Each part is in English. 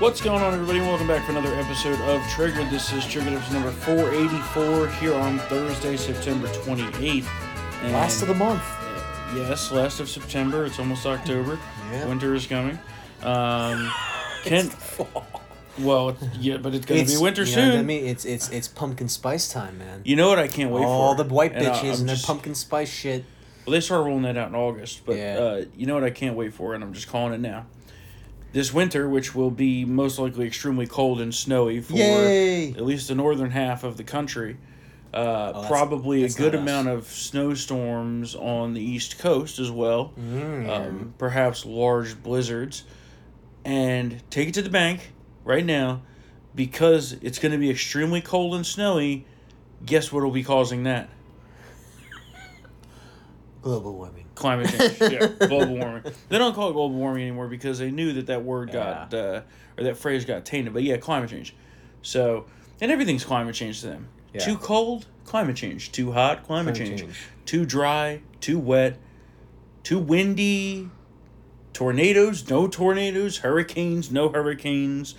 What's going on, everybody? Welcome back for another episode of Trigger. This is Trigger episode number 484 here on Thursday, September 28th. And Last of the month. Yes, last of September. It's almost October. Yeah. Winter is coming. Um, Ken, well, yeah, but it's going to be winter you know soon. I mean, it's it's it's pumpkin spice time, man. You know what I can't wait All for? All the white And bitches I'm and their pumpkin spice shit. Well, they start rolling that out in August, but Yeah. uh, you know what I can't wait for, and I'm just calling it now. This winter, which will be most likely extremely cold and snowy for Yay! at least the northern half of the country, uh, Oh, that's- probably a good amount of snowstorms on the east coast as well, Mm. um, perhaps large blizzards, and take it to the bank right now because it's going to be extremely cold and snowy. Guess what will be causing that? Global warming. Climate change. yeah, global warming. They don't call it global warming anymore because they knew that that word got uh, or that phrase got tainted. But yeah, climate change. So and everything's climate change to them. Yeah. Too cold, climate change. Too hot, climate, Climate change. change. Too dry, too wet, too windy. Tornadoes, no tornadoes. Hurricanes, no hurricanes.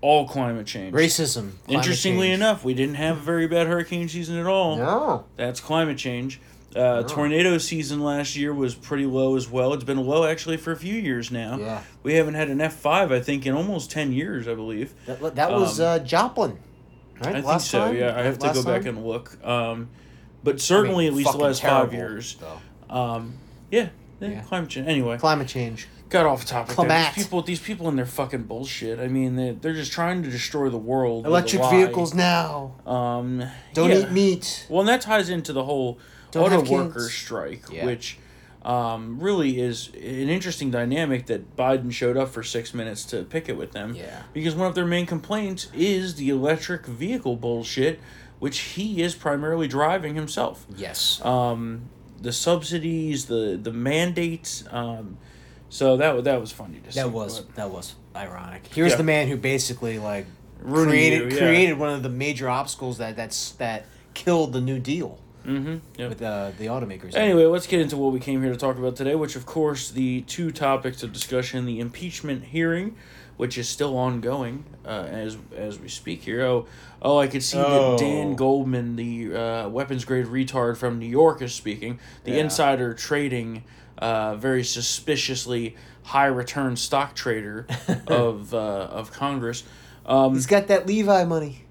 All climate change. Racism. climate Interestingly change. enough, we didn't have a very bad hurricane season at all. No. That's climate change. Uh, Tornado season last year was pretty low as well. It's been low actually for a few years now. Yeah. We haven't had an F five I think in almost ten years I believe. That, that was Um, uh, Joplin, right? I think Last so. time? Yeah, I have to Last go back and look. Um, but I certainly mean, at least the last five years. Um, yeah, Yeah. climate change. Anyway, Climate change. Got off topic. there. These people, these people and their fucking bullshit. I mean, they they're just trying to destroy the world. Electric vehicles now. Um, Don't yeah. eat meat. Well, and that ties into the whole Don't auto kids. strike, Yeah. which um, really is an interesting dynamic that Biden showed up for six minutes to picket with them. Yeah. Because one of their main complaints is the electric vehicle bullshit, which he is primarily driving himself. Yes. Um, the subsidies, the the mandates. Um, so that that was funny to see. that was but- that was ironic. Here's Yeah. the man who basically like Ruining created you, yeah. created one of the major obstacles that that's that killed the New Deal Mhm, yep. with uh, the automakers. Anyway, let's get into what we came here to talk about today, which, of course, the two topics of discussion: the impeachment hearing, which is still ongoing uh, as as we speak here. Oh, oh, I could see Oh. that Dan Goldman, the uh, weapons grade retard from New York, is speaking. The Yeah. insider trading, uh, very suspiciously high return stock trader of uh, of Congress. Um, He's got that Levi money.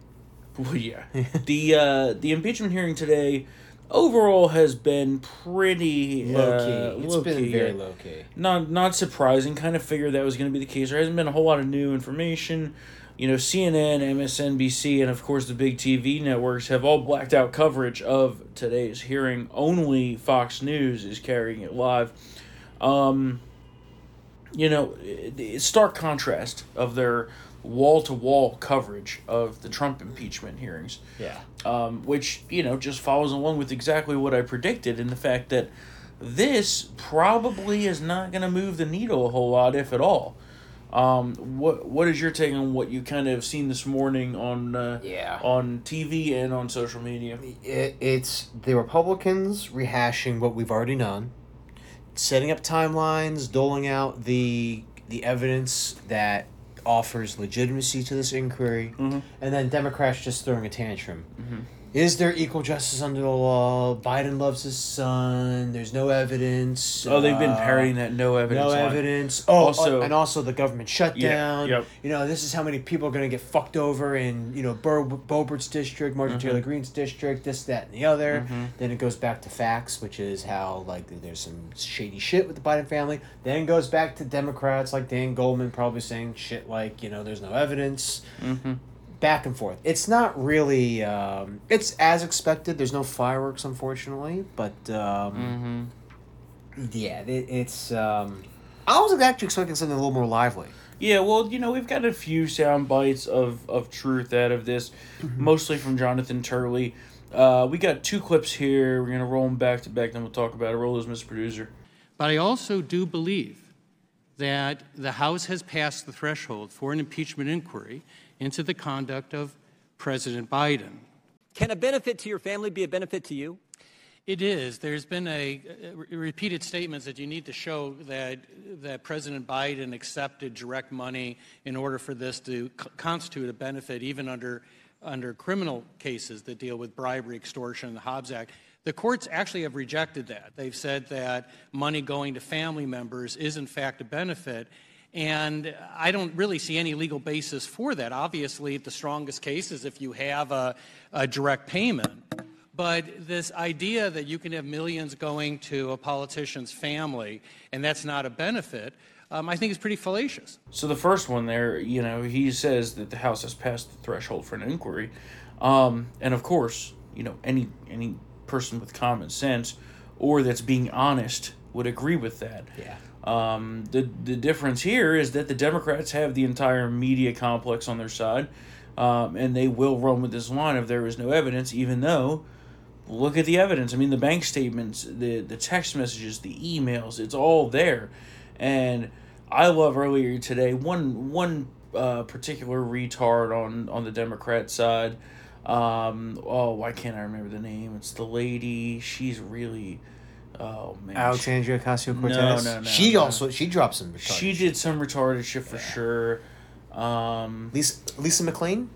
well, yeah. the uh, the impeachment hearing today overall has been pretty Low uh, key. It's low been key, very low key. Not not surprising. Kind of figured that was going to be the case. There hasn't been a whole lot of new information. You know, CNN, MSNBC, and of course the big TV networks have all blacked out coverage of today's hearing. Only Fox News is carrying it live. Um, you know, it's stark contrast of their wall to wall coverage of the Trump impeachment hearings Yeah. um, which you know just follows along with exactly what I predicted in the fact that this probably is not going to move the needle a whole lot, if at all. Um, what what is your take on what you kind of seen this morning on uh, Yeah. on TV and on social media? It, it's the Republicans rehashing what we've already known, setting up timelines, doling out the the evidence that offers legitimacy to this inquiry, Mhm. and then Democrats just throwing a tantrum. Is there equal justice under the law? Biden loves his son. There's no evidence. Oh, they've been uh, parroting that no evidence. No line. evidence. Oh, Also- also, and also the government shutdown. yep. You know, this is how many people are going to get fucked over in, you know, Bur- Boebert's district, Marjorie Mm-hmm. Taylor Greene's district, this, that, and the other. Then it goes back to facts, which is how, like, there's some shady shit with the Biden family. Then it goes back to Democrats like Dan Goldman probably saying shit like, you know, there's no evidence. Mm-hmm. Back and forth. It's not really, um, it's as expected. There's no fireworks, unfortunately, but, um, Mm-hmm. yeah, it, it's. Um, I was actually expecting something a little more lively. Yeah, well, you know, we've got a few sound bites of, of truth out of this, mostly from Jonathan Turley. Uh, we got two clips here. We're going to roll them back to back, then we'll talk about it. Roll those, Mr. Producer. But I also do believe that the House has passed the threshold for an impeachment inquiry into the conduct of President Biden. Can a benefit to your family be a benefit to you? It is. There's been a, a repeated statements that you need to show that that President Biden accepted direct money in order for this to constitute a benefit, even under under criminal cases that deal with bribery, extortion, the Hobbs Act. The courts actually have rejected that. They've said that money going to family members is in fact a benefit. And I don't really see any legal basis for that. Obviously, the strongest case is if you have a, a direct payment. But this idea that you can have millions going to a politician's family and that's not a benefit, um, I think is pretty fallacious. So the first one there, you know, he says that the House has passed the threshold for an inquiry, um, and of course, you know, any any person with common sense or that's being honest would agree with that. Yeah. Um, the the difference here is that the Democrats have the entire media complex on their side, um, and they will run with this line if there is no evidence, even though look at the evidence. I mean, the bank statements, the the text messages, the emails, it's all there. And I love earlier today one one uh, particular retard on on the Democrat side. Um, oh, why can't I remember the name? It's the lady. She's really. Oh man, Alexandria Ocasio Cortez. No, no, no, She no. also she dropped some. retarded She shit. did some retarded shit for sure. Um, Lisa Lisa McClain,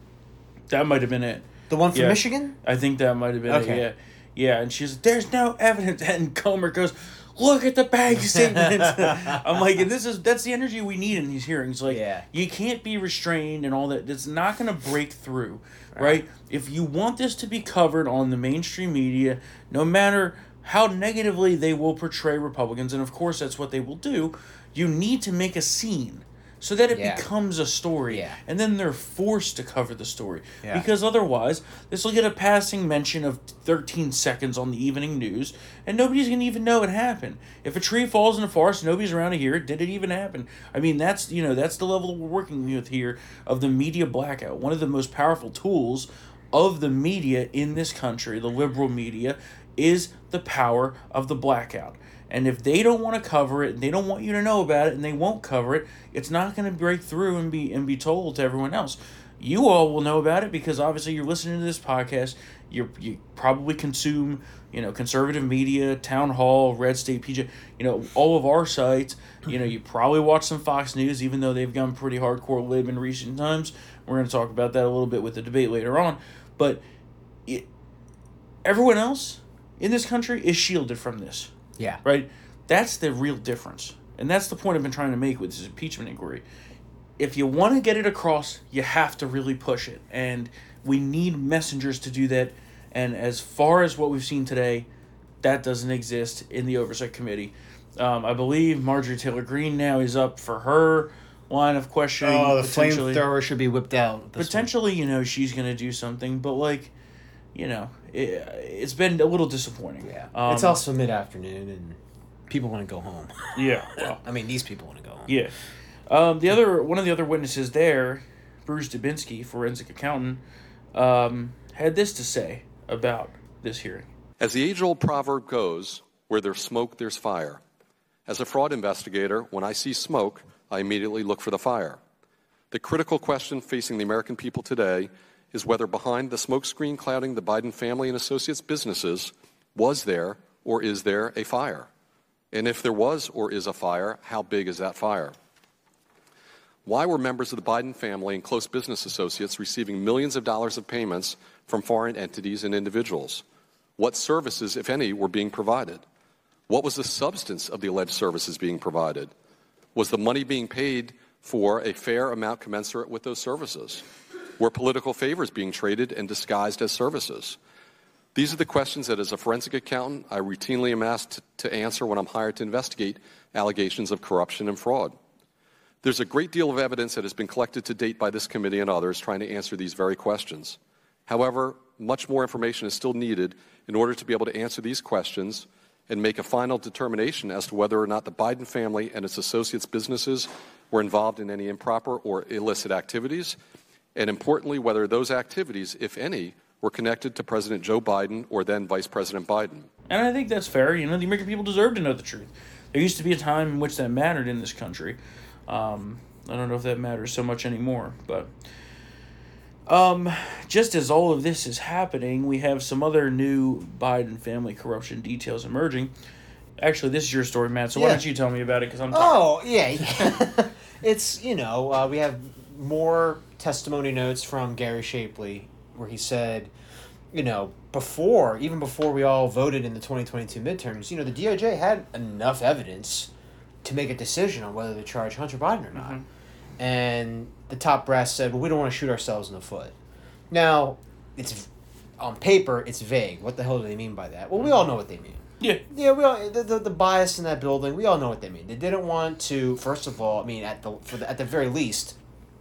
that might have been it. the one from Yeah. Michigan. I think that might have been Okay. it. Yeah, yeah. And she's like, "There's no evidence." And Comer goes, "Look at the bank statements." I'm like, and this is that's the energy we need in these hearings. Like, Yeah. you can't be restrained and all that. It's not going to break through, right. If you want this to be covered on the mainstream media, no matter how negatively they will portray Republicans, and of course that's what they will do, you need to make a scene. So that it Yeah. becomes a story, Yeah. and then they're forced to cover the story Yeah. because otherwise this will get a passing mention of 13 seconds on the evening news and nobody's going to even know it happened if a tree falls in a forest nobody's around to hear it did it even happen i mean that's you know that's the level we're working with here of the media blackout one of the most powerful tools of the media in this country the liberal media is the power of the blackout and if they don't want to cover it, they don't want you to know about it, and they won't cover it, it's not going to break through and be and be told to everyone else. You all will know about it because obviously you're listening to this podcast. You you probably consume you know conservative media, Town Hall, Red State PJ, you know all of our sites. You know you probably watch some Fox News, even though they've gone pretty hardcore lib in recent times. We're going to talk about that a little bit with the debate later on, but it, everyone else in this country is shielded from this Yeah. right? That's the real difference. And that's the point I've been trying to make with this impeachment inquiry. If you want to get it across, you have to really push it. And we need messengers to do that. And as far as what we've seen today, that doesn't exist in the Oversight Committee. Um, I believe Marjorie Taylor Greene now is up for her line of questioning. Oh, the potentially. flamethrower should be whipped out. this one. Potentially, you know, she's going to do something, but like, you know, it, it's been a little disappointing. Yeah. Um, it's also mid afternoon and people want to go home. Yeah. Well, I mean, these people want to go home. Yeah. Um, the other one of the other witnesses there, Bruce Dubinsky, forensic accountant, um, had this to say about this hearing. As the age old proverb goes, where there's smoke, there's fire. As a fraud investigator, when I see smoke, I immediately look for the fire. The critical question facing the American people today is whether behind the smokescreen clouding the Biden family and associates businesses was there or is there a fire? And if there was or is a fire, how big is that fire? Why were members of the Biden family and close business associates receiving millions of dollars of payments from foreign entities and individuals? What services, if any, were being provided? What was the substance of the alleged services being provided? Was the money being paid for a fair amount commensurate with those services? Were political favors being traded and disguised as services? These are the questions that, as a forensic accountant, I routinely am asked to answer when I'm hired to investigate allegations of corruption and fraud. There's a great deal of evidence that has been collected to date by this committee and others trying to answer these very questions. However, much more information is still needed in order to be able to answer these questions and make a final determination as to whether or not the Biden family and its associates' businesses were involved in any improper or illicit activities, and importantly, whether those activities, if any, were connected to President Joe Biden or then Vice President Biden. And I think that's fair. You know, the American people deserve to know the truth. There used to be a time in which that mattered in this country. Um, I don't know if that matters so much anymore, but Um, just as all of this is happening, we have some other new Biden family corruption details emerging. Actually, this is your story, Matt. So why don't you tell me about it? Because I'm tired. Oh yeah, yeah. it's you know uh, we have more testimony notes from Gary Shapley where he said, you know, before even before we all voted in the twenty twenty two midterms, you know, the DOJ had enough evidence to make a decision on whether to charge Hunter Biden or not, mm-hmm. and the top brass said, well, we don't want to shoot ourselves in the foot. Now, it's on paper it's vague. What the hell do they mean by that? Well, we all know what they mean. Yeah. Yeah, we all the, the, the bias in that building. We all know what they mean. They didn't want to. First of all, I mean, at the for the, at the very least,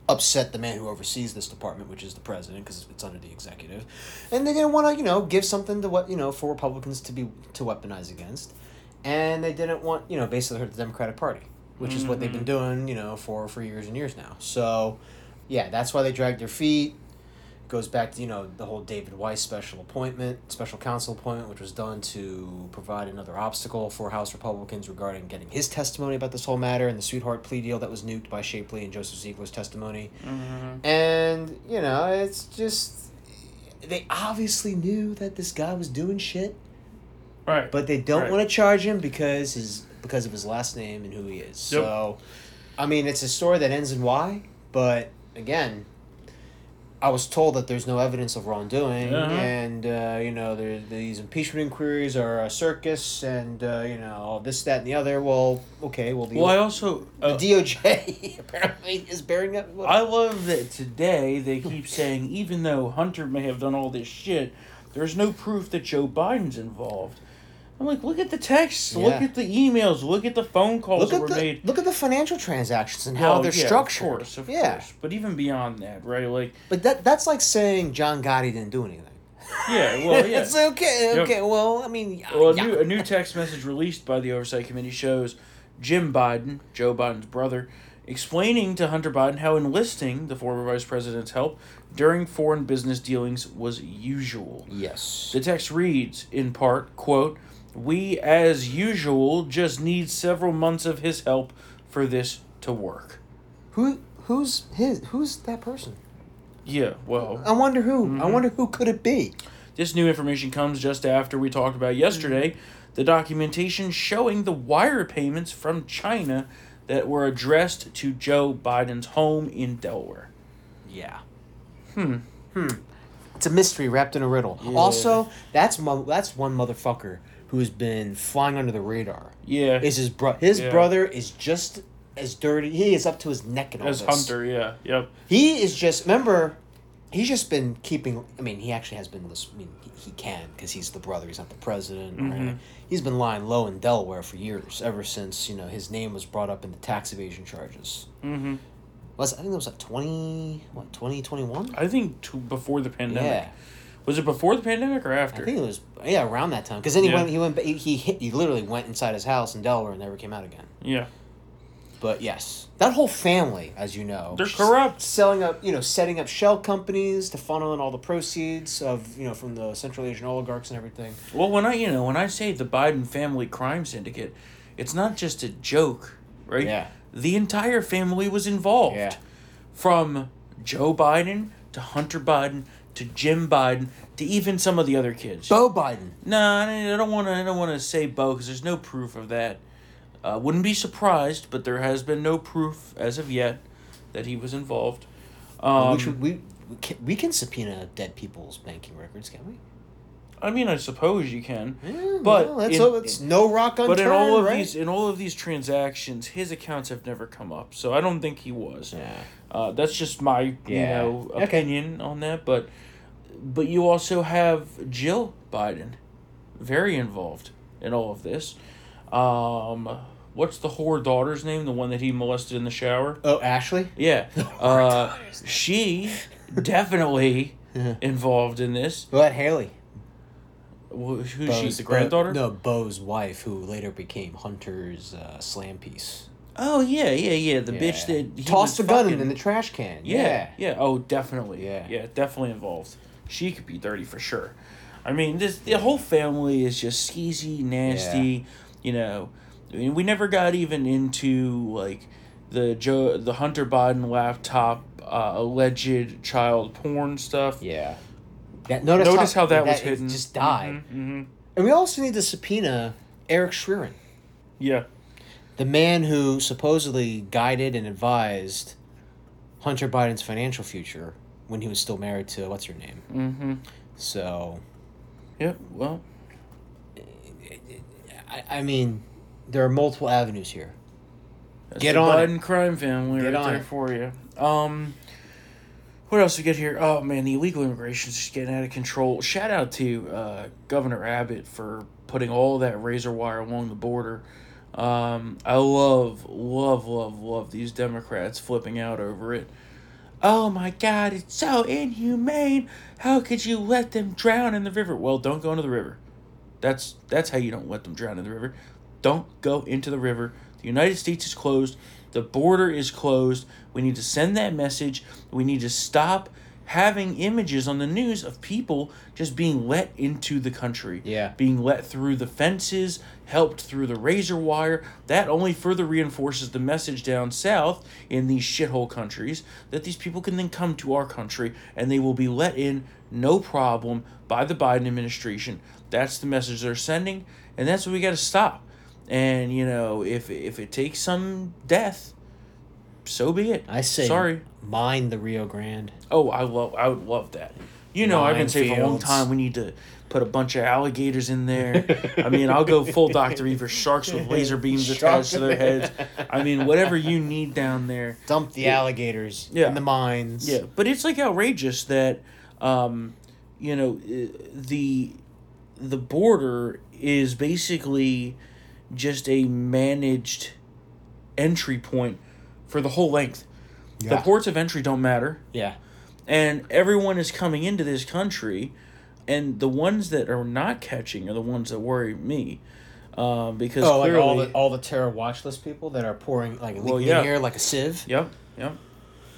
upset the man who oversees this department, which is the president, because it's under the executive, and they didn't want to, you know, give something to what you know for Republicans to be to weaponize against, and they didn't want, you know, basically hurt the Democratic Party, which is what they've mm-hmm. been doing, you know, for for years and years now. So, yeah, that's why they dragged their feet goes back to you know the whole David Weiss special appointment, special counsel appointment, which was done to provide another obstacle for House Republicans regarding getting his testimony about this whole matter and the sweetheart plea deal that was nuked by Shapley and Joseph Ziegler's testimony. Mm-hmm. And you know, it's just they obviously knew that this guy was doing shit, Right. but they don't Right. want to charge him because his because of his last name and who he is. So, I mean, it's a story that ends in Y, but again, I was told that there's no evidence of wrongdoing, Uh-huh. and uh, you know, there these impeachment inquiries are a circus, and uh, you know, all this, that, and the other. Well, okay, well, the, well, I also the uh, DOJ apparently is bearing up. I love that today they keep saying even though Hunter may have done all this shit, there's no proof that Joe Biden's involved. I'm like, look at the texts, look at the emails, look at the phone calls look that at were the made. look at the financial transactions and how Well, they're yeah, structured. Of course, of yeah, course. But even beyond that, right? Like, but that that's like saying John Gotti didn't do anything. yeah, well, yeah. it's okay. Yep. Okay. Well, I mean, yeah, Well, a yeah. new, a new text message released by the Oversight Committee shows Jim Biden, Joe Biden's brother, explaining to Hunter Biden how enlisting the former vice president's help during foreign business dealings was usual. yes. The text reads, in part, quote, We, as usual, just need several months of his help for this to work. Who who's his who's that person? Yeah, well, I wonder who. Mm-hmm. I wonder who could it be? This new information comes just after we talked about yesterday the documentation showing the wire payments from China that were addressed to Joe Biden's home in Delaware. Yeah. Hmm. Hmm. It's a mystery wrapped in a riddle. Also, that's mo- that's one motherfucker who's been flying under the radar. Yeah, Is his bro? His Yeah. brother is just as dirty. He is up to his neck in all as this. Hunter, yeah, yep. He is just remember. He's just been keeping. I mean, he actually has been. lis- I mean, he, he can because he's the brother. He's not the president. Right? He's been lying low in Delaware for years, ever since you know his name was brought up in the tax evasion charges. Mm-hmm. Was I think it was like twenty what twenty twenty one. I think to, before the pandemic. Yeah, Was it before the pandemic or after? I think it was yeah around that time. Because then he Yeah. went he went he he, hit, he literally went inside his house in Delaware and never came out again. yeah. But yes, that whole family, as you know, They're corrupt. Selling up, you know, setting up shell companies to funnel in all the proceeds of you know from the Central Asian oligarchs and everything. Well, when I you know when I say the Biden family crime syndicate, it's not just a joke, right? Yeah. The entire family was involved. Yeah. From Joe Biden to Hunter Biden to Jim Biden to even some of the other kids. Bo Biden. No, I don't want to. I don't want to say Bo because there's no proof of that. Uh, wouldn't be surprised, but there has been no proof as of yet that he was involved. Um, Which we, we we can, we can subpoena dead people's banking records, can we? I mean, I suppose you can, Yeah, but well, that's in- all, it's no rock unturned. but in all of right? these in all of these transactions, his accounts have never come up, so I don't think he was. Yeah. Uh, that's just my you Yeah. know Okay. opinion on that, but but you also have Jill Biden, very involved in all of this. Um, what's the whore daughter's name? The one that he molested in the shower. Oh, Ashley. Yeah, uh, she definitely involved in this. What Hallie? Wh- Who's she? The granddaughter? No, Bo's wife, who later became Hunter's uh, slam piece. Oh yeah, yeah, yeah. The bitch that tossed the was gun in, the trash can. Yeah, yeah. Oh, definitely. Yeah. yeah, definitely involved. She could be dirty for sure. I mean, this the whole family is just skeezy, nasty. Yeah. You know, I mean, we never got even into like the Joe, the Hunter Biden laptop uh, alleged child porn stuff. Yeah. That, notice, Notice how that was it hidden. Just died. hmm And we also need to subpoena Eric Schwerin, Yeah. the man who supposedly guided and advised Hunter Biden's financial future when he was still married to what's her name. Mm-hmm. So, Yep. Well, I, I mean, there are multiple avenues here. that's Get the on it. Crime family Get right on there it. for you. Um, what else we get here? Oh man, the illegal immigration is just getting out of control. Shout out to uh, Governor Abbott for putting all that razor wire along the border. Um, I love, love, love, love these Democrats flipping out over it. Oh my God, it's so inhumane. How could you let them drown in the river? Well, don't go into the river. That's that's how you don't let them drown in the river. Don't go into the river. The United States is closed. The border is closed. We need to send that message. We need to stop having images on the news of people just being let into the country. Yeah. Being let through the fences, helped through the razor wire. That only further reinforces the message down south in these shithole countries that these people can then come to our country and they will be let in no problem by the Biden administration. That's the message they're sending, and that's what we got to stop. And you know, if if it takes some death, so be it. I say, sorry. mine the Rio Grande. Oh, I love. I would love that. You know, I've been saying for a long time we need to put a bunch of alligators in there. I mean, I'll go full Doctor Evil sharks with laser beams attached to their heads. I mean, whatever you need down there. Dump the alligators Yeah. in the mines. Yeah, but it's like outrageous that, um, you know, uh, the the border is basically just a managed entry point for the whole length. The ports of entry don't matter. Yeah. and everyone is coming into this country and the ones that are not catching are the ones that worry me uh, because Oh, like clearly all the all the terror watch list people that are pouring like leaking Well, yeah. in here like a sieve. yep yep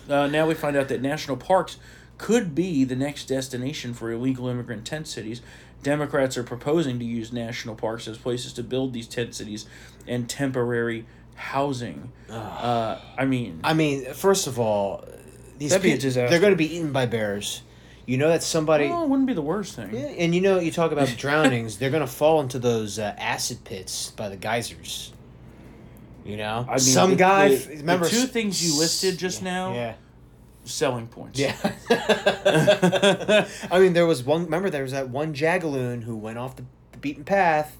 uh, now we find out that national parks could be the next destination for illegal immigrant tent cities democrats are proposing to use national parks as places to build these tent cities and temporary housing uh, i mean I mean, first of all, these That'd be a people, disaster. they're going to be eaten by bears. You know that somebody. well, it wouldn't be the worst thing Yeah, and you know, you talk about drownings. They're gonna fall into those uh, acid pits by the geysers. You know, I mean, some the- guy. the- f- the remember two things you listed just yeah, now? Yeah, selling points yeah. I mean, there was one. Remember, there was that one jagaloon who went off the, the beaten path.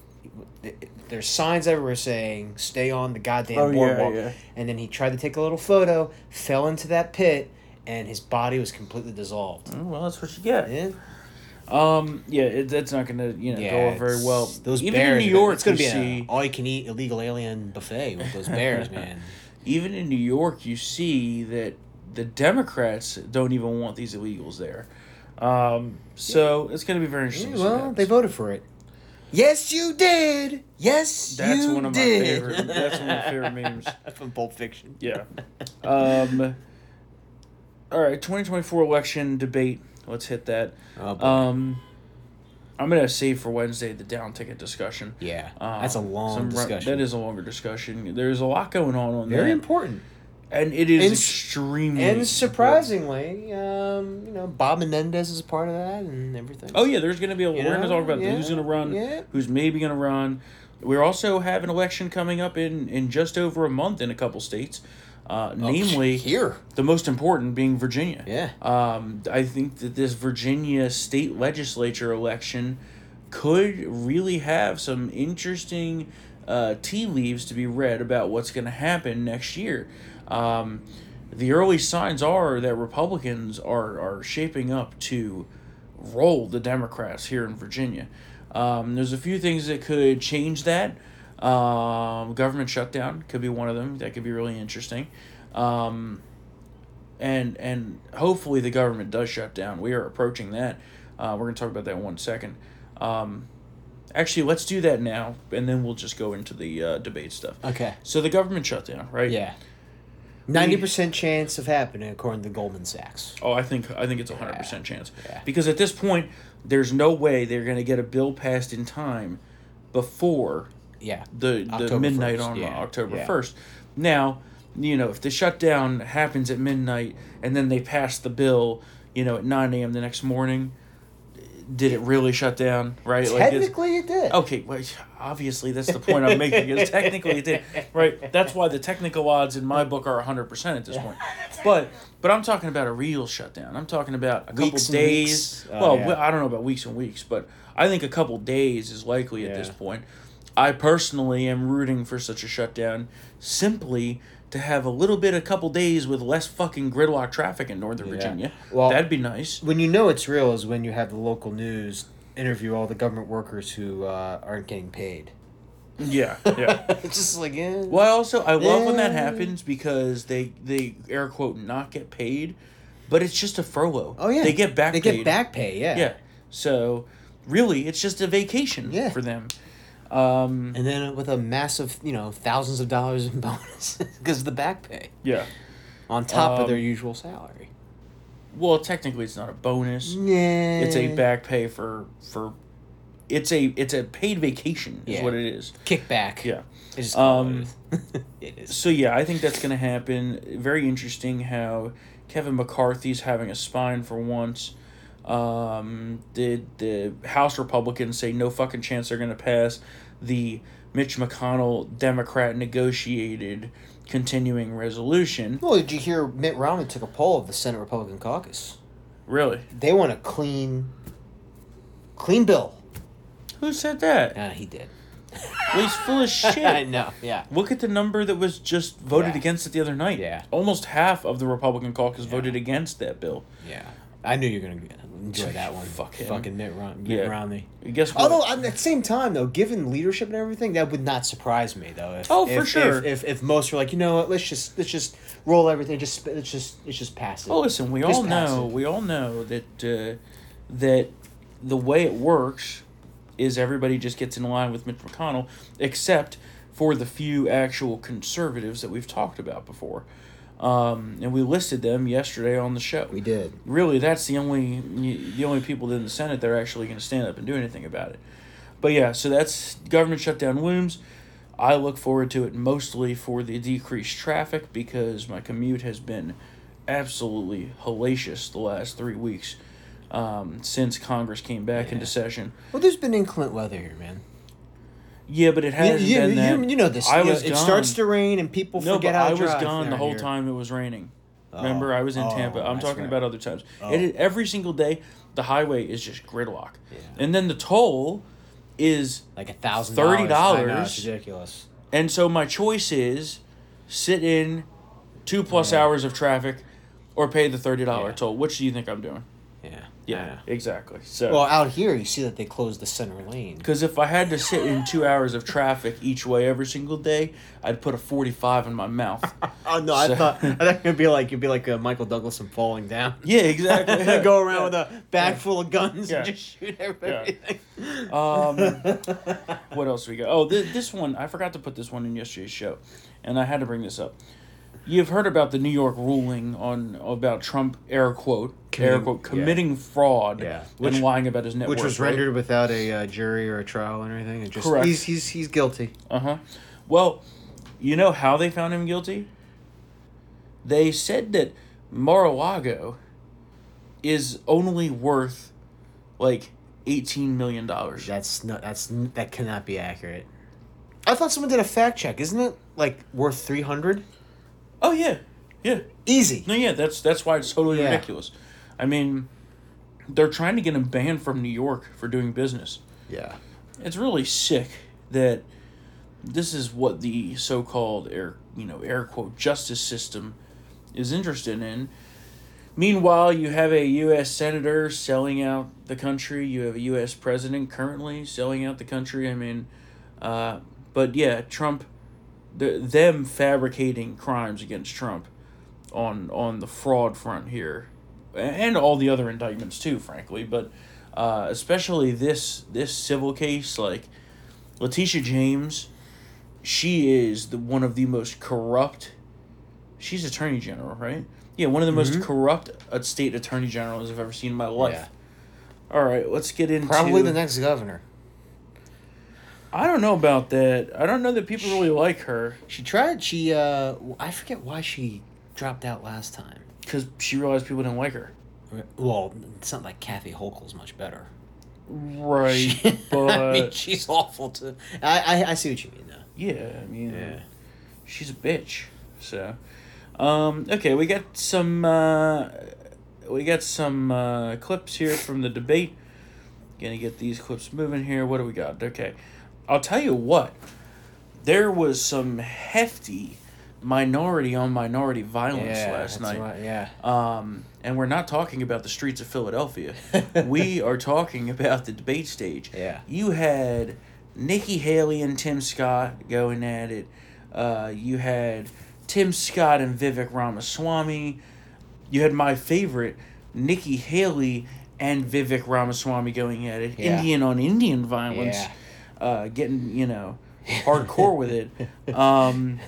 There's signs everywhere saying "Stay on the goddamn Oh, boardwalk," yeah. and then he tried to take a little photo, fell into that pit, and his body was completely dissolved. Oh, well that's what you get Yeah. Um, yeah, it, that's not gonna you know go very well. Those even bears, in New York, it's gonna you be see, all-you-can-eat illegal alien buffet with those bears, man. even in New York, you see that the Democrats don't even want these illegals there. Um, so it's gonna be very interesting. to see what well, they voted for it. Yes, you did. Yes, That's you one of my favorite. That's one of my favorite memes. That's from Pulp Fiction. Yeah. Um. All right, twenty twenty four election debate. Let's hit that. Oh, boy. Um, I'm gonna save for Wednesday the down ticket discussion. yeah, Um, that's a long some ru- discussion. That is a longer discussion. There's a lot going on on very that, important. And it is And extremely And surprisingly, um, you know, Bob Menendez is a part of that and everything. Oh yeah, there's gonna be a. You we're gonna talk about yeah, who's gonna run, yeah. who's maybe gonna run. We also have an election coming up in in just over a month in a couple states, uh, namely Oh, here. the most important being Virginia. Yeah. Um, I think that this Virginia state legislature election could really have some interesting uh, tea leaves to be read about what's going to happen next year. Um, the early signs are that Republicans are, are shaping up to roll the Democrats here in Virginia. Um, there's a few things that could change that. Um, government shutdown could be one of them. That could be really interesting. Um, and and hopefully the government does shut down. We are approaching that. Uh, we're going to talk about that in one second. Um, actually, let's do that now, and then we'll just go into the uh, debate stuff. Okay. So the government shutdown, right? Yeah. Ninety percent chance of happening, according to Goldman Sachs. Oh, I think I think it's a hundred percent chance. Yeah. Because at this point, there's no way they're going to get a bill passed in time before Yeah. the the midnight 1st, on yeah, October yeah. first. Now, you know, if the shutdown happens at midnight and then they pass the bill, you know, at nine a.m. the next morning, did it really shut down? Right? Technically, it did. Okay, well, obviously that's the point I'm making. Is technically it did, right? That's why the technical odds in my book are hundred percent at this point. But but I'm talking about a real shutdown. I'm talking about a couple Weeks days. Oh, well, yeah. I don't know about weeks and weeks, but I think a couple days is likely at this point. I personally am rooting for such a shutdown simply to have a little bit, a couple days with less fucking gridlock traffic in Northern Yeah. Virginia. Well- That'd be nice. When you know it's real is when you have the local news interview all the government workers who uh, aren't getting paid. Yeah, yeah. it's just like, eh. Well, I also I love when that happens because they they air quote not get paid, but it's just a furlough. Oh yeah, they get back. They paid. get back pay. Yeah. Yeah, so really, it's just a vacation Yeah. for them. Um, And then with a massive, you know, thousands of dollars in bonuses because of the back pay yeah. on top of their Um, usual salary. Well, technically, it's not a bonus. Yeah. It's a back pay for for. It's a it's a paid vacation is Yeah. what it is. kickback. Yeah. It's Um, it is. So yeah, I think that's gonna happen. Very interesting how Kevin McCarthy's having a spine for once. Um, the the House Republicans say no fucking chance they're gonna pass the Mitch McConnell Democrat negotiated continuing resolution. Well, did you hear Mitt Romney took a poll of the Senate Republican caucus? Really? They want a clean, clean bill. Who said that? Yeah, he did. Well, he's full of shit. I know. Yeah. Look at the number that was just voted Yeah. against it the other night. Yeah. Almost half of the Republican caucus voted against that bill. Yeah. I knew you were gonna enjoy that one. Fuck him. Fucking Mitt, Rom- Mitt Yeah. Romney. Guess what? Although at the same time, though, given leadership and everything, that would not surprise me, though. If, Oh, for if- sure. If, if, if most were like, you know what, let's just let's just roll everything, just let's just let's just pass it. Oh, listen, we Just all pass know it. we all know that uh, that the way it works is everybody just gets in line with Mitch McConnell, except for the few actual conservatives that we've talked about before, um, and we listed them yesterday on the show. We did. Really, that's the only the only people in the Senate that are actually going to stand up and do anything about it. But yeah, so that's government shutdown looms. I look forward to it mostly for the decreased traffic because my commute has been absolutely hellacious the last three weeks um, since Congress came back into session. Well, there's been inclement weather here, man. Yeah, but it You, hasn't you, been that. you know this. I you know, was it starts to rain and people No, forget but how I was gone the whole here. time it was raining. Oh. Remember, I was in Oh, Tampa. I'm talking right. about other times. Oh. It, every single day, the highway is just gridlock, Yeah. and then the toll is Like a thousand $30. I ridiculous. And so my choice is sit in two plus Yeah. hours of traffic or pay the $30 Yeah. toll. Which do you think I'm doing? Yeah. Yeah, exactly. So Well, out here, you see that they closed the center lane. because if I had to sit in two hours of traffic each way every single day, I'd put a 45 in my mouth. Oh no! So- I thought I thought it'd be like it'd be like a Michael Douglas and falling down. yeah, exactly. go around Yeah. with a bag full of guns Yeah. and just shoot everybody. Um, what else we got? Oh, th- this one I forgot to put this one in yesterday's show, and I had to bring this up. You've heard about the New York ruling on about Trump air quote air Committing- quote yeah. committing fraud Yeah. and lying about his net Which worth, was rendered without a uh, jury or a trial or anything. It just Correct. he's he's he's guilty. Uh huh. Well, you know how they found him guilty? They said that Mar-a-Lago is only worth like eighteen million dollars. That's not that's that cannot be accurate. I thought someone did a fact check. Isn't it like worth three hundred? Oh yeah, yeah. Easy. No, yeah, that's that's why it's totally Yeah. ridiculous. I mean, they're trying to get him banned from New York for doing business. Yeah. It's really sick that this is what the so-called air, you know, air quote justice system is interested in. Meanwhile, you have a U.S. senator selling out the country. You have a U.S. president currently selling out the country. I mean, uh, but yeah, Trump, the, them fabricating crimes against Trump on on the fraud front here, and all the other indictments too, frankly. But uh, especially this this civil case, like Letitia James, she is the one of the most corrupt. She's attorney general, right? Yeah, one of the most corrupt uh, state attorney generals I've ever seen in my life. Yeah. All right, let's get into Probably the next governor. I don't know about that. I don't know that people really like her She tried. She uh, I forget why she dropped out last time. because she realized people didn't like her. Well, it's not like Kathy Hochul's much better. Right, but I mean, she's awful too. I, I I see what you mean though. yeah, I mean, Yeah. she's a bitch. So, um, okay, we got some uh, we got some uh, clips here from the debate. Gonna get these clips moving here. What do we got? Okay, I'll tell you what. There was some hefty minority on minority violence last night. Right, yeah. Um, and we're not talking about the streets of Philadelphia. we are talking about the debate stage. Yeah. You had Nikki Haley and Tim Scott going at it. Uh, you had Tim Scott and Vivek Ramaswamy. You had my favorite, Nikki Haley and Vivek Ramaswamy going at it. Yeah. Indian on Indian violence. Yeah. Uh, getting, you know, hardcore with it. Um,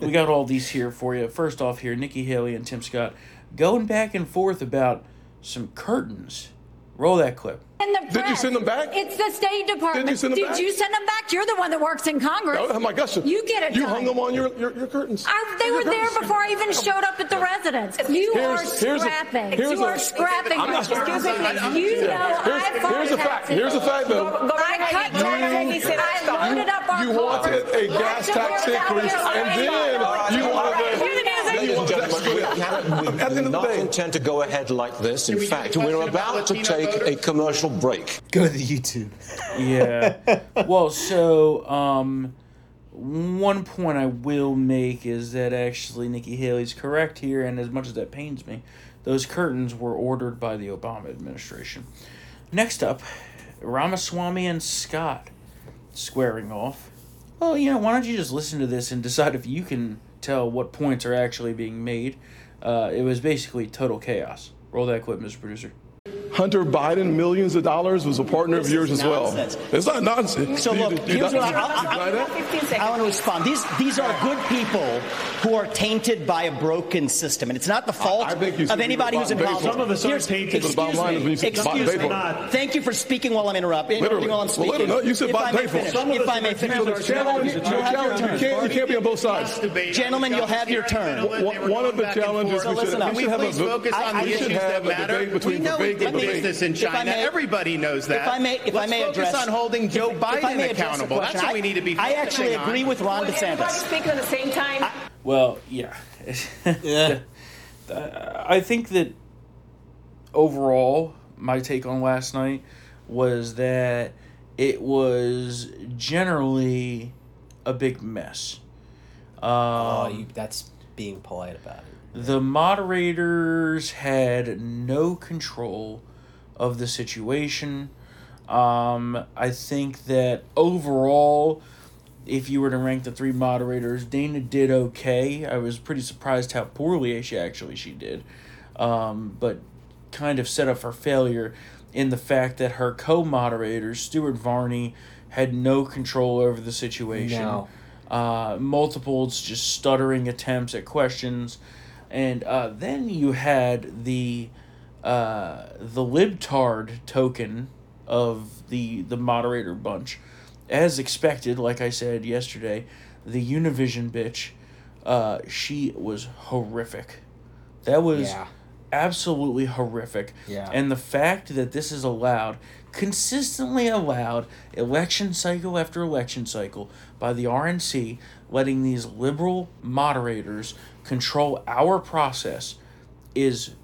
we got all these here for you. First off, here, Nikki Haley and Tim Scott going back and forth about some curtains. Roll that clip. In the Did you send them back? It's the State Department. Did you send them back? you send them back? You're the one that works in Congress. Oh my gosh. You get it You done. hung them on your, your, your curtains. I, they Your were there before I even showed up at the residence. You Here's- are here's a- scrapping. here's you a- are scrapping. I'm not my scrapping. job. I'm- You know Here's- I fought here's a fact. taxes. Here's a fact, though. I cut taxes. I loaded up our You cars. wanted a gas tax increase, and then you wanted Hear the the. music. You wanted that. At the end of the not day, intend to go ahead like this. In fact, we're about to take a commercial break. Go to the YouTube. Yeah. well, so um, one point I will make is that actually Nikki Haley's correct here, and as much as that pains me, those curtains were ordered by the Obama administration. Next up, Ramaswamy and Scott squaring off. Well, you know, why don't you just listen to this and decide if you can tell what points are actually being made? Uh, it was basically total chaos. Roll that clip, Mr. Producer. Hunter Biden, millions of dollars, was a partner of yours is as well. It's not nonsense. So Do you- look, do you what I, not- I, I. I want to respond. These these are good people who are tainted by a broken system, and it's not the fault I think of anybody who's involved. Some of us are tainted. The bottom Excuse line is when me. you Excuse me. Thank you for speaking while I'm interrupting. Interrupting while I'm Well, speaking. literally, no, you said if I may finish, if I may finish, So the challenge, you'll the have your challenge, you turn. can't, be on both sides. Gentlemen, you'll have your turn. One one of the challenges So we should, listen up. we should have a, focus I- on the should issues have that a matter. debate between we know debate we and did debate. this in China. may- Everybody knows that. If I may, if Let's I may focus address on holding Joe if- if Biden may address the accountable. That's question, what we need to be. I, I actually focusing agree on. with Ron DeSantis. speaking at the same time? Well, yeah. Yeah. I think that overall, my take on last night was that it was generally a big mess. Um, Oh, you, that's being polite about it. The moderators had no control of the situation. Um, I think that overall, if you were to rank the three moderators, Dana did okay. I was pretty surprised how poorly she actually she did, um, but kind of set up for failure in the fact that her co-moderator Stuart Varney, had no control over the situation No. uh, multiple just stuttering attempts at questions, and uh, then you had the uh, the libtard token of the the moderator bunch, as expected. Like I said yesterday, the Univision bitch, uh, she was horrific. That was Yeah. absolutely horrific. Yeah. And the fact that this is allowed, consistently allowed, election cycle after election cycle, by the RNC, letting these liberal moderators control our process is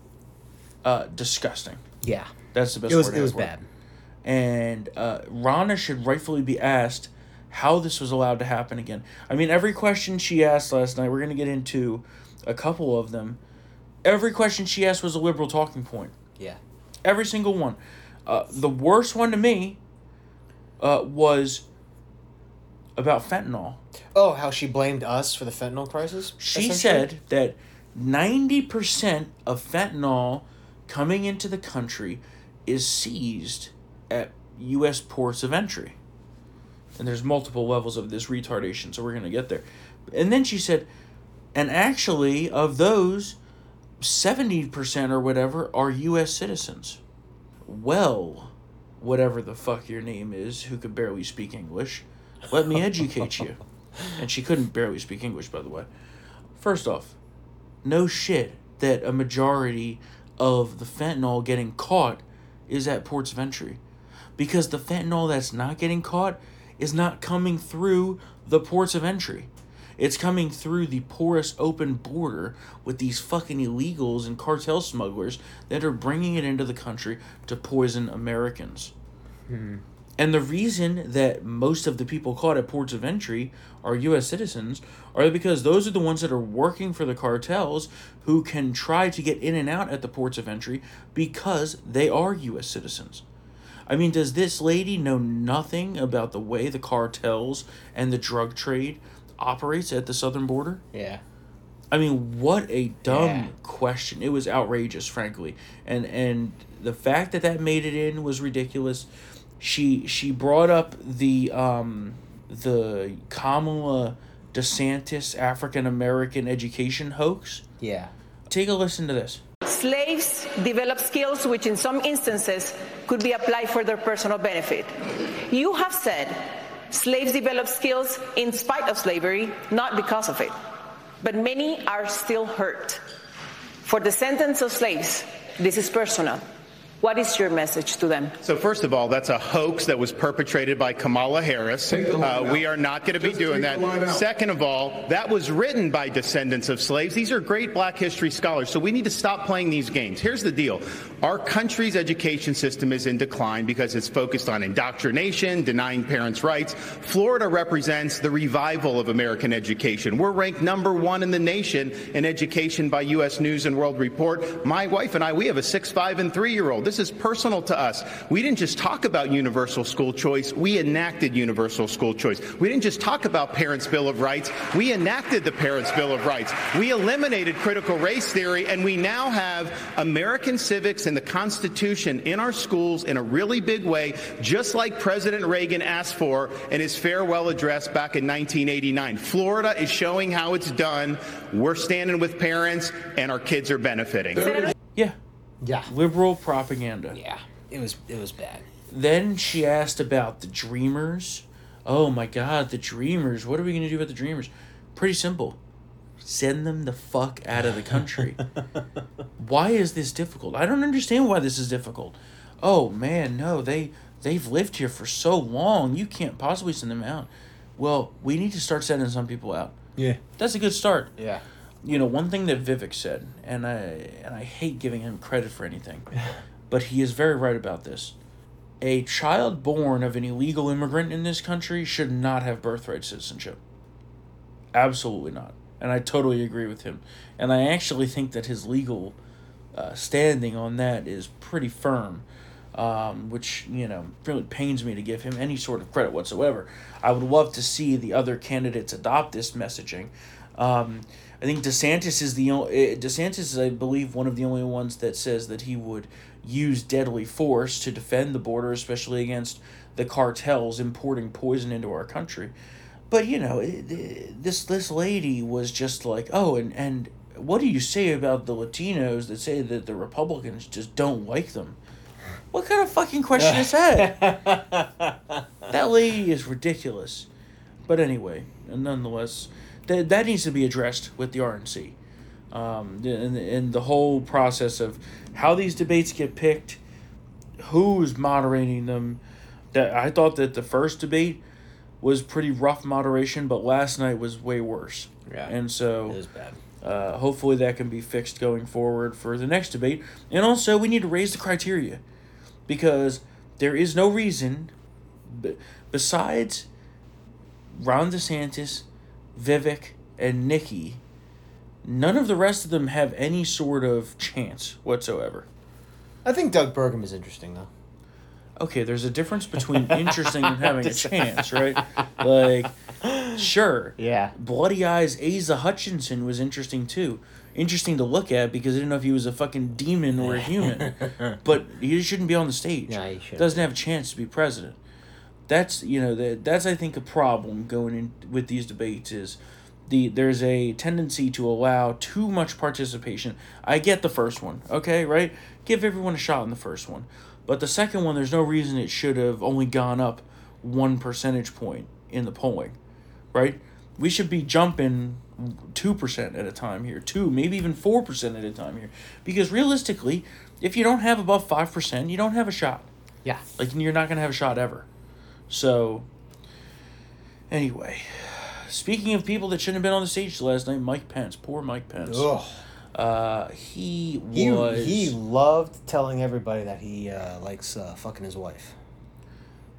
uh, disgusting. Yeah. That's the best It was word it was bad. And uh, Ronna should rightfully be asked how this was allowed to happen again. I mean, every question she asked last night, we're going to get into a couple of them. Every question she asked was a liberal talking point. Yeah. Every single one. Uh, the worst one to me uh, was about fentanyl. Oh, how she blamed us for the fentanyl crisis? She said that 90% of fentanyl coming into the country is seized at U.S. ports of entry. And there's multiple levels of this retardation, so we're going to get there. And then she said, and actually, of those, 70% or whatever are U.S. citizens. Well, whatever the fuck your name is, who could barely speak English, Let me educate you. And she couldn't barely speak English, by the way. First off, no shit that a majority of the fentanyl getting caught is at ports of entry. Because the fentanyl that's not getting caught is not coming through the ports of entry. It's coming through the porous open border with these fucking illegals and cartel smugglers that are bringing it into the country to poison Americans. Hmm. And the reason that most of the people caught at ports of entry are U.S. citizens are because those are the ones that are working for the cartels who can try to get in and out at the ports of entry because they are U.S. citizens. I mean, does this lady know nothing about the way the cartels and the drug trade operates at the southern border? Yeah. I mean, what a dumb Yeah. question. It was outrageous, frankly, and and the fact that that made it in was ridiculous. She she brought up the um the Kamala DeSantis African American education hoax. Yeah. Take a listen to this. Slaves develop skills which, in some instances, could be applied for their personal benefit. You have said slaves develop skills in spite of slavery, not because of it. But many are still hurt. For descendants of slaves, this is personal. What is your message to them? So first of all, that's a hoax that was perpetrated by Kamala Harris. Uh, we are not going to be doing that. Second of all, that was written by descendants of slaves. These are great black history scholars. So we need to stop playing these games. Here's the deal. Our country's education system is in decline because it's focused on indoctrination, denying parents' rights. Florida represents the revival of American education. We're ranked number one in the nation in education by U.S. News and World Report. My wife and I, we have a six, five, and three-year-old. This is personal to us. We didn't just talk about universal school choice. We enacted universal school choice. We didn't just talk about Parents' Bill of Rights. We enacted the Parents' Bill of Rights. We eliminated critical race theory, and we now have American civics and the Constitution in our schools in a really big way, just like President Reagan asked for in his farewell address back in 1989. Florida is showing how it's done. We're standing with parents, and our kids are benefiting. Yeah, Yeah. liberal propaganda. Yeah. It was it was bad. Then she asked about the Dreamers. Oh my God, the Dreamers! What are we gonna do about the Dreamers? Pretty simple. Send them the fuck out of the country. why is this difficult? I don't understand why this is difficult. Oh man, no, they they've lived here for so long. You can't possibly send them out. Well, we need to start sending some people out. Yeah. That's a good start Yeah. You know one thing that Vivek said, and I and I hate giving him credit for anything, but he is very right about this. A child born of an illegal immigrant in this country should not have birthright citizenship. Absolutely not, and I totally agree with him. And I actually think that his legal uh, standing on that is pretty firm, um, which you know really pains me to give him any sort of credit whatsoever. I would love to see the other candidates adopt this messaging. Um, I think DeSantis is the only DeSantis is, I believe, one of the only ones that says that he would use deadly force to defend the border, especially against the cartels importing poison into our country. But you know, it- this this lady was just like, oh, and and what do you say about the Latinos that say that the Republicans just don't like them? What kind of fucking question is that? that lady is ridiculous. But anyway, and nonetheless, that that needs to be addressed with the RNC. Um, and, and the whole process of how these debates get picked, who's moderating them. That I thought that the first debate was pretty rough moderation, but last night was way worse. Yeah. And so It was bad. uh, hopefully that can be fixed going forward for the next debate. And also, we need to raise the criteria because there is no reason, b- besides Ron DeSantis, Vivek, and Nikki, none of the rest of them have any sort of chance whatsoever. I think Doug Burgum is interesting though. Okay, there's a difference between interesting and having a chance, right? Like, sure. Yeah. Bloody Eyes Asa Hutchinson was interesting too. Interesting to look at because I didn't know if he was a fucking demon or a human. but he shouldn't be on the stage. No, he shouldn't. Doesn't have a chance to be president. That's you know that that's I think a problem going in with these debates is the there's a tendency to allow too much participation. I get the first one, okay, right? Give everyone a shot in the first one. But the second one, there's no reason it should have only gone up one percentage point in the polling, right? We should be jumping 2% at a time here, 2, maybe even 4% at a time here. Because realistically, if you don't have above 5%, you don't have a shot. Yeah. Like, you're not going to have a shot ever. So, anyway, speaking of people that shouldn't have been on the stage last night, Mike Pence. Poor Mike Pence. Ugh. Uh, he He, was. he loved telling everybody that he uh, likes uh, fucking his wife.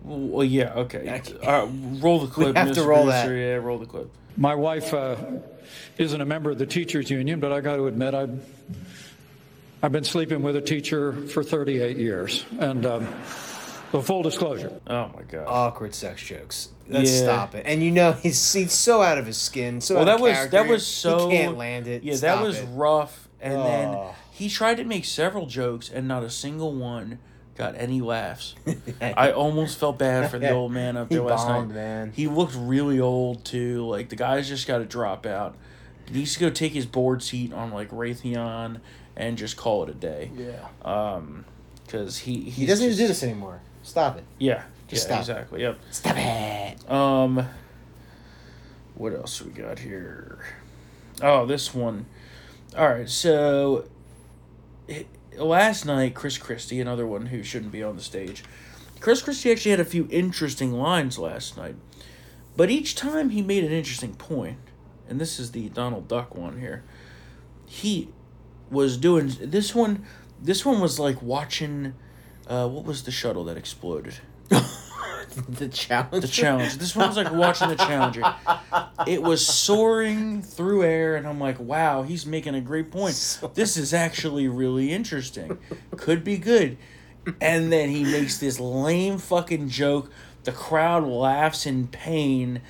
Well, yeah, okay. Uh, roll the clip. have to roll Producer. that. Yeah, roll the clip. My wife uh, isn't a member of the teachers union, but I got to admit I've I've been sleeping with a teacher for 38 years, and um, the full disclosure. Oh my god. Awkward sex jokes. Let's Yeah. stop it. And you know he's he's so out of his skin. So well, out that of was character. that was so. he can't land it. Yeah, Stop that was it. rough. And then Oh. he tried to make several jokes, and not a single one got any laughs. I almost felt bad for the old man up He there last bombed, night. man. He looked really old too. Like the guy's just got to drop out. He needs to go take his board seat on like Raytheon and just call it a day. Yeah. Um, because he He doesn't need to do this anymore. Stop it. Yeah. Just yeah, stop. exactly. Yep. Stop it. Um, what else we got here? Oh, this one. All right, so last night, Chris Christie, another one who shouldn't be on the stage. Chris Christie actually had a few interesting lines last night, but each time he made an interesting point, and this is the Donald Duck one here. He was doing this one. This one was like watching. Uh, what was the shuttle that exploded? the challenge. The challenge. This one was like watching the Challenger. It was soaring through air, and I'm like, wow, he's making a great point. This is actually really interesting. Could be good. And then he makes this lame fucking joke. The crowd laughs in pain,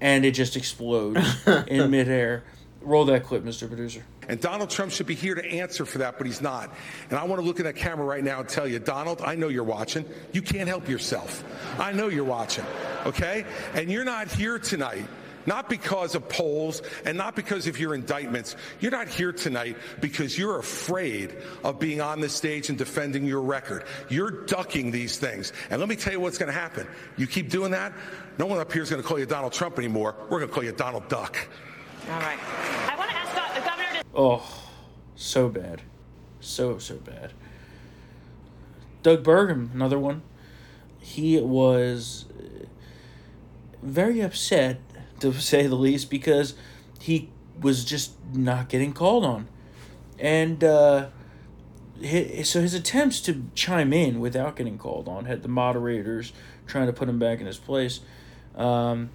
and it just explodes in midair. Roll that clip, Mr. Producer. And Donald Trump should be here to answer for that, but he's not. And I want to look in that camera right now and tell you, Donald, I know you're watching. You can't help yourself. I know you're watching, okay? And you're not here tonight. Not because of polls and not because of your indictments. You're not here tonight because you're afraid of being on the stage and defending your record. You're ducking these things. And let me tell you what's going to happen. You keep doing that, no one up here is going to call you Donald Trump anymore. We're going to call you Donald Duck. All right. I want to ask the governor to Oh, so bad. So, so bad. Doug Burgum, another one. He was uh, very upset, to say the least, because he was just not getting called on. And uh, hi so his attempts to chime in without getting called on had the moderators trying to put him back in his place. Um,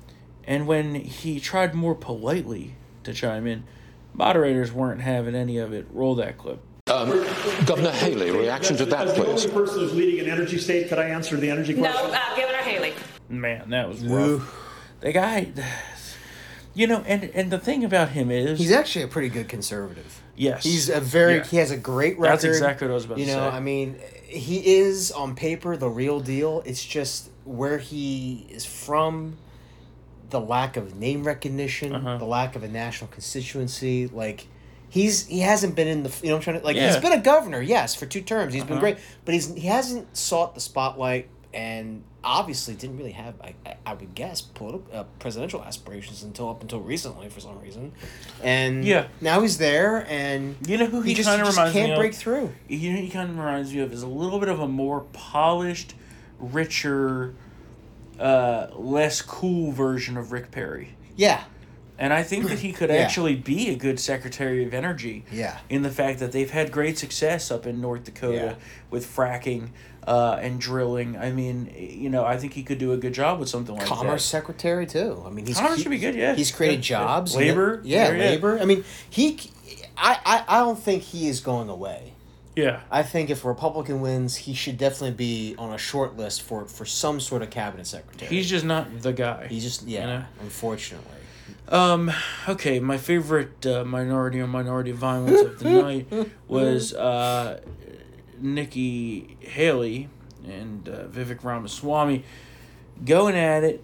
and when he tried more politely to chime in, moderators weren't having any of it. Roll that clip. Um, Governor Haley, reaction to that, As the only person who's leading an energy state, could I answer the energy No, question? uh, Governor Haley. Man, that was rough. The guy, you know, and and the thing about him is He's actually a pretty good conservative. Yes. He's a very. Yeah. He has a great record. That's exactly what I was about you to know, say. I mean, he is on paper the real deal. It's just where he is from, the lack of name recognition, Uh-huh. the lack of a national constituency. Like, he's he hasn't been in the. You know, I'm trying to like. Yeah. He's been a governor, yes, for two terms. He's been Uh-huh. great, but he's he hasn't sought the spotlight and obviously didn't really have I, I- I would guess political uh, presidential aspirations until up until recently for some reason and Yeah. now he's there and You know who he, just, kind of reminds can't me of? break through You know, he kind of reminds me of is a little bit of a more polished, richer, uh, less cool version of Rick Perry. yeah And I think that he could Yeah. actually be a good Secretary of Energy. Yeah. In the fact that they've had great success up in North Dakota Yeah. with fracking uh, and drilling. I mean, you know, I think he could do a good job with something like commerce that. Commerce Secretary too i mean he's Commerce he- should be good, yeah. he's created jobs Labor, yeah. labor i mean he I, I i don't think he is going away Yeah. I think if a Republican wins, he should definitely be on a short list for, for some sort of cabinet secretary. He's just not the guy. He's just yeah, you know? unfortunately. Um. Okay, my favorite uh, minority or minority violence of the night was uh, Nikki Haley and uh, Vivek Ramaswamy going at it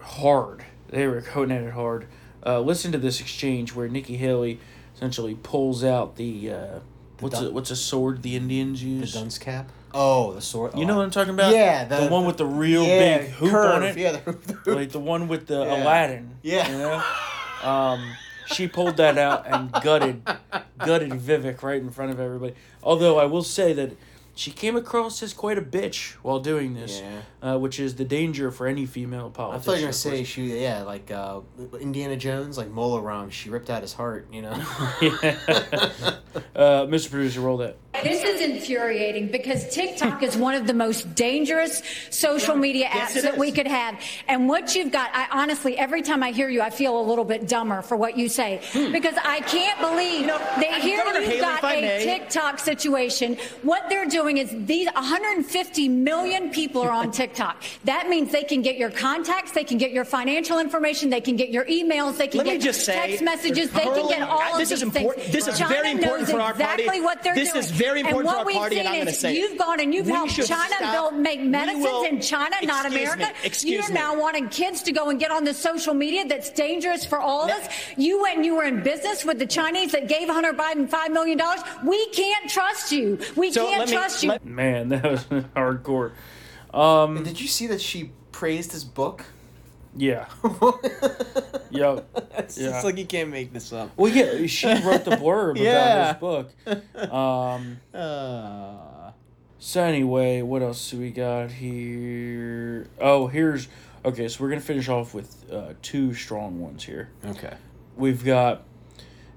hard. They were going at it hard. Uh, listen to this exchange where Nikki Haley essentially pulls out the uh, what's dun- a, what's a sword the Indians use? The dunce cap. Oh, the sword. You oh, know what I'm talking about? Yeah, the, the- one with the real yeah, big hoop curve, on it. yeah, the- the hoop. like the one with the Yeah. Aladdin. Yeah. you know. Um, she pulled that out and gutted, gutted Vivek right in front of everybody. Although I will say that she came across as quite a bitch while doing this, uh, which is the danger for any female politician. I thought you were gonna say she, yeah, like uh, Indiana Jones, like Mola Ram. She ripped out his heart, you know. uh, Mr. Producer, roll that. This is infuriating because TikTok is one of the most dangerous social media apps that is. we could have. And what you've got, I honestly, every time I hear you, I feel a little bit dumber for what you say hmm. because I can't believe that here Governor you've Haley, got a may. TikTok situation. What they're doing is these 150 million people are on TikTok. That means they can get your contacts, they can get your financial information, they can get your emails, they can Let get just say, text messages, they can get all of this these is important- things. this is China very important knows for our party. exactly what they're This doing. Is very important and for what our we've party, and seen I'm gonna is say it. you've gone and you've We helped China build make medicines will- in China, not Excuse me, America. excuse You're me. now wanting kids to go and get on the social media that's dangerous for all of us. You went and you were in business with the Chinese that gave Hunter Biden five million dollars. We can't trust you. We So can't me- trust you. Man, that was hardcore. Um, And did you see that she praised his book? Yeah. yep. It's Yeah. just like you can't make this up. Well, yeah, she wrote the blurb Yeah. about his book. Um, Uh, so anyway, what else do we got here? Oh, here's okay. So we're gonna finish off with uh, two strong ones here. okay. We've got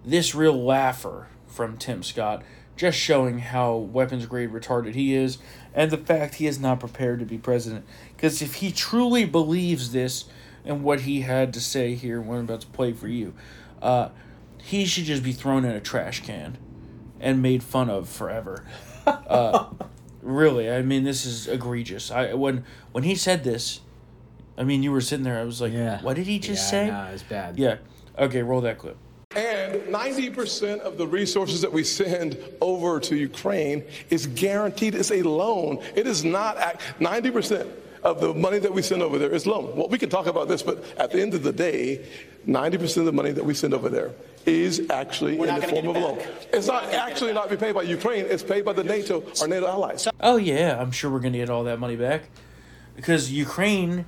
this real laugher from Tim Scott, just showing how weapons grade retarded he is, and the fact he is not prepared to be president. Because if he truly believes this and what he had to say here, what I'm about to play for you, uh, he should just be thrown in a trash can and made fun of forever. Uh, really, I mean, this is egregious. I when when he said this, I mean, you were sitting there. I was like, Yeah. what did he just Yeah, say? no, it's bad. Yeah. Okay, roll that clip. And 90% of the resources that we send over to Ukraine is guaranteed It's a loan. It is not, act- 90% of the money that we send over there is loan. Well, we can talk about this, but at the end of the day, 90% of the money that we send over there is actually in the form of get a it loan. back. It's not actually not be paid by Ukraine, it's paid by the NATO, our NATO allies. Oh yeah, I'm sure we're gonna get all that money back, because Ukraine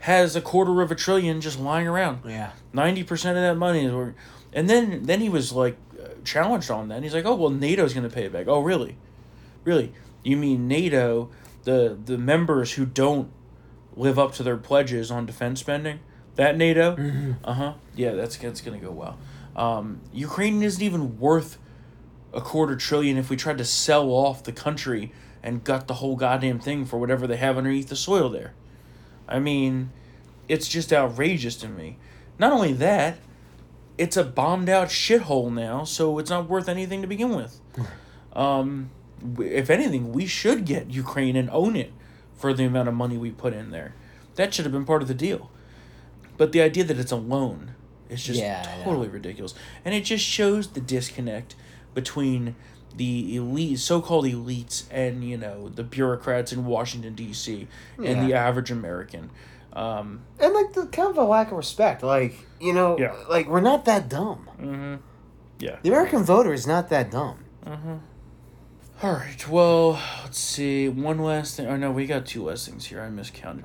has a quarter of a trillion just lying around. Yeah. Ninety percent of that money is where, and then then he was like uh, challenged on that. He's like, oh well, NATO's gonna pay it back. Oh really, really? You mean NATO, the the members who don't live up to their pledges on defense spending? That NATO? Uh huh. Yeah, that's that's gonna go well. Um, Ukraine isn't even worth a quarter trillion if we tried to sell off the country and gut the whole goddamn thing for whatever they have underneath the soil there. I mean, it's just outrageous to me. Not only that, it's a bombed out shithole now, so it's not worth anything to begin with. Um, if anything, we should get Ukraine and own it for the amount of money we put in there. That should have been part of the deal. But the idea that it's a loan is just Yeah, totally ridiculous. And it just shows the disconnect between the elite, so-called elites, and you know the bureaucrats in Washington D.C. and the average American. Um, And like the kind of a lack of respect, like you know, Yeah. like we're not that dumb. mm-hmm. Yeah. The American voter is not that dumb. All right. Well, let's see. One last thing. Oh no, we got two last things here. I miscounted.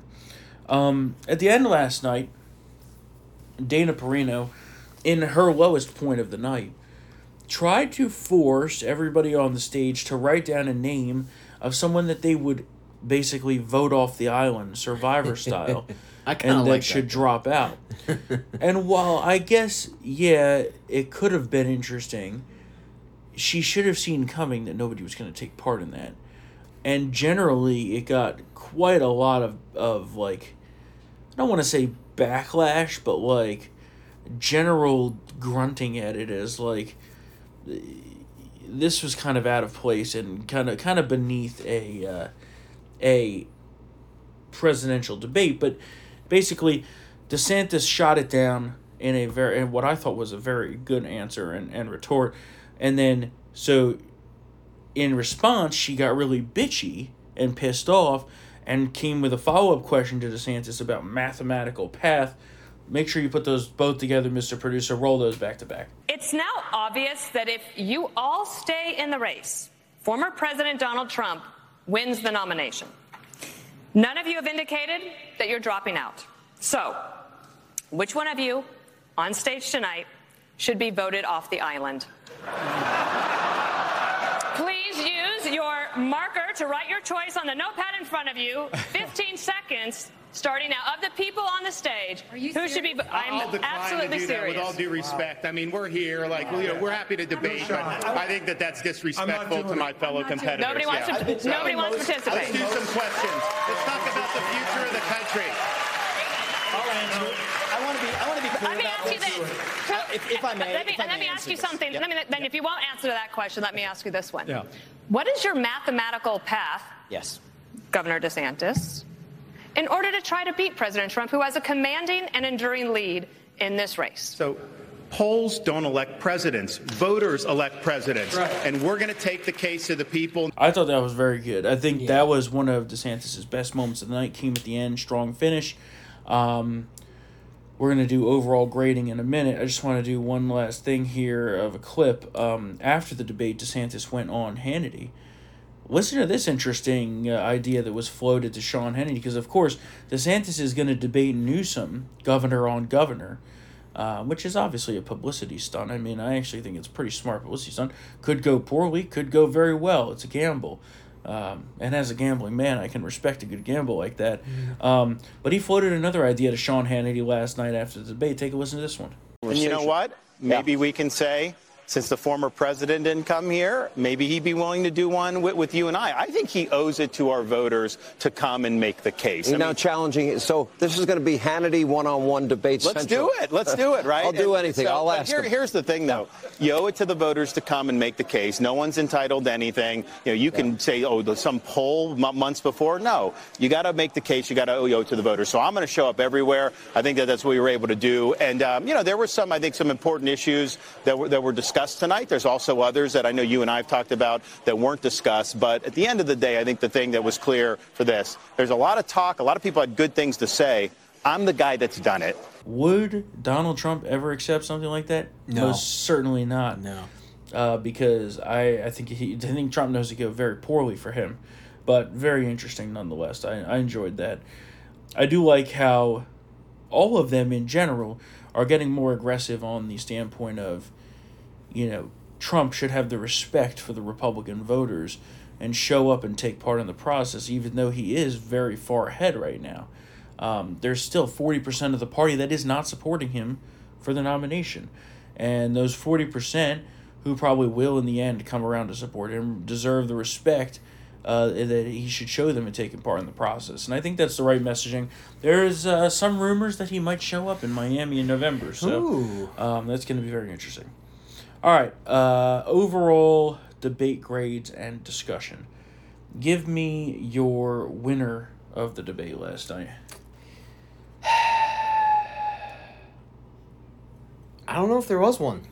Um, at the end last night, Dana Perino, in her lowest point of the night, tried to force everybody on the stage to write down a name of someone that they would basically vote off the island, Survivor style, I and that like that. should drop out. and while I guess, yeah, it could have been interesting, she should have seen coming that nobody was going to take part in that. And generally, it got quite a lot of, of like, I don't want to say backlash, but like general grunting at it as like this was kind of out of place and kind of kind of beneath a uh, a presidential debate. But basically, DeSantis shot it down in a very in what I thought was a very good answer and, and retort. And then so in response, she got really bitchy and pissed off and came with a follow up question to DeSantis about mathematical path make sure you put those both together, Mr. Producer. Roll those back to back. It's now obvious that if you all stay in the race, former President Donald Trump wins the nomination. None of you have indicated that you're dropping out. So, which one of you on stage tonight should be voted off the island? Please use your marker to write your choice on the notepad in front of you. 15 seconds starting now. Of the people on the stage, who should be? I'm I'll absolutely to do that serious. with all due respect. I mean, we're here, like, you know, we're happy to debate, but I think that that's disrespectful to my fellow competitors. Nobody wants yeah. to- nobody wants to participate. Let's do some questions. Let's talk about the future of the country. I want to be. I want to be clear Let me ask you this. this. Uh, if, if I may, let me, let me ask you something. Yep. Let me, then, if you won't answer that question, let me ask you this one. Yeah. What is your mathematical path, Yes. Governor DeSantis, in order to try to beat President Trump, who has a commanding and enduring lead in this race? So polls don't elect presidents. Voters elect presidents. And we're going to take the case to the people. I thought that was very good. I think that was one of DeSantis' best moments of the night. Came at the end, strong finish. Um, we're gonna do overall grading in a minute. I just want to do one last thing here of a clip. Um, after the debate, DeSantis went on Hannity. Listen to this interesting uh, idea that was floated to Sean Hannity, because of course DeSantis is going to debate Newsom, governor on governor, uh, which is obviously a publicity stunt. I mean, I actually think it's pretty smart publicity stunt. Could go poorly, could go very well. It's a gamble. Um, and as a gambling man, I can respect a good gamble like that. Um, but he floated another idea to Sean Hannity last night after the debate. Take a listen to this one. And you know what? Maybe we can say, since the former president didn't come here, maybe he'd be willing to do one with, with you and I. I think he owes it to our voters to come and make the case. You're I now mean, challenging it. So this is going to be Hannity one-on-one debate. Let's central. do it. Let's do it, right? I'll do anything. so- I'll ask here-. Here's the thing, though. You owe it to the voters to come and make the case. No one's entitled to anything. You know, you can say, oh, there's some poll months before. No, you got to make the case. You got to owe it to the voters. So I'm going to show up everywhere. I think that that's what we were able to do. And um, you know, there were some, I think, some important issues that were that were discussed tonight. There's also others that I know you and I have talked about that weren't discussed. But at the end of the day, I think the thing that was clear for this, there's a lot of talk. A lot of people had good things to say. I'm the guy that's done it. Would Donald Trump ever accept something like that? No. Most certainly not. No. Uh, because I, I think he I think Trump knows it go very poorly for him, but very interesting nonetheless. I, I enjoyed that. I do like how all of them in general are getting more aggressive on the standpoint of, you know, Trump should have the respect for the Republican voters and show up and take part in the process, even though he is very far ahead right now. Um, there's still 40% of the party that is not supporting him for the nomination. And those 40% who probably will, in the end, come around to support him deserve the respect uh, that he should show them in taking part in the process. And I think that's the right messaging. There's uh, some rumors that he might show up in Miami in November. So um, that's going to be very interesting. All right. Uh, overall debate grades and discussion. Give me your winner of the debate last night. I don't know if there was one.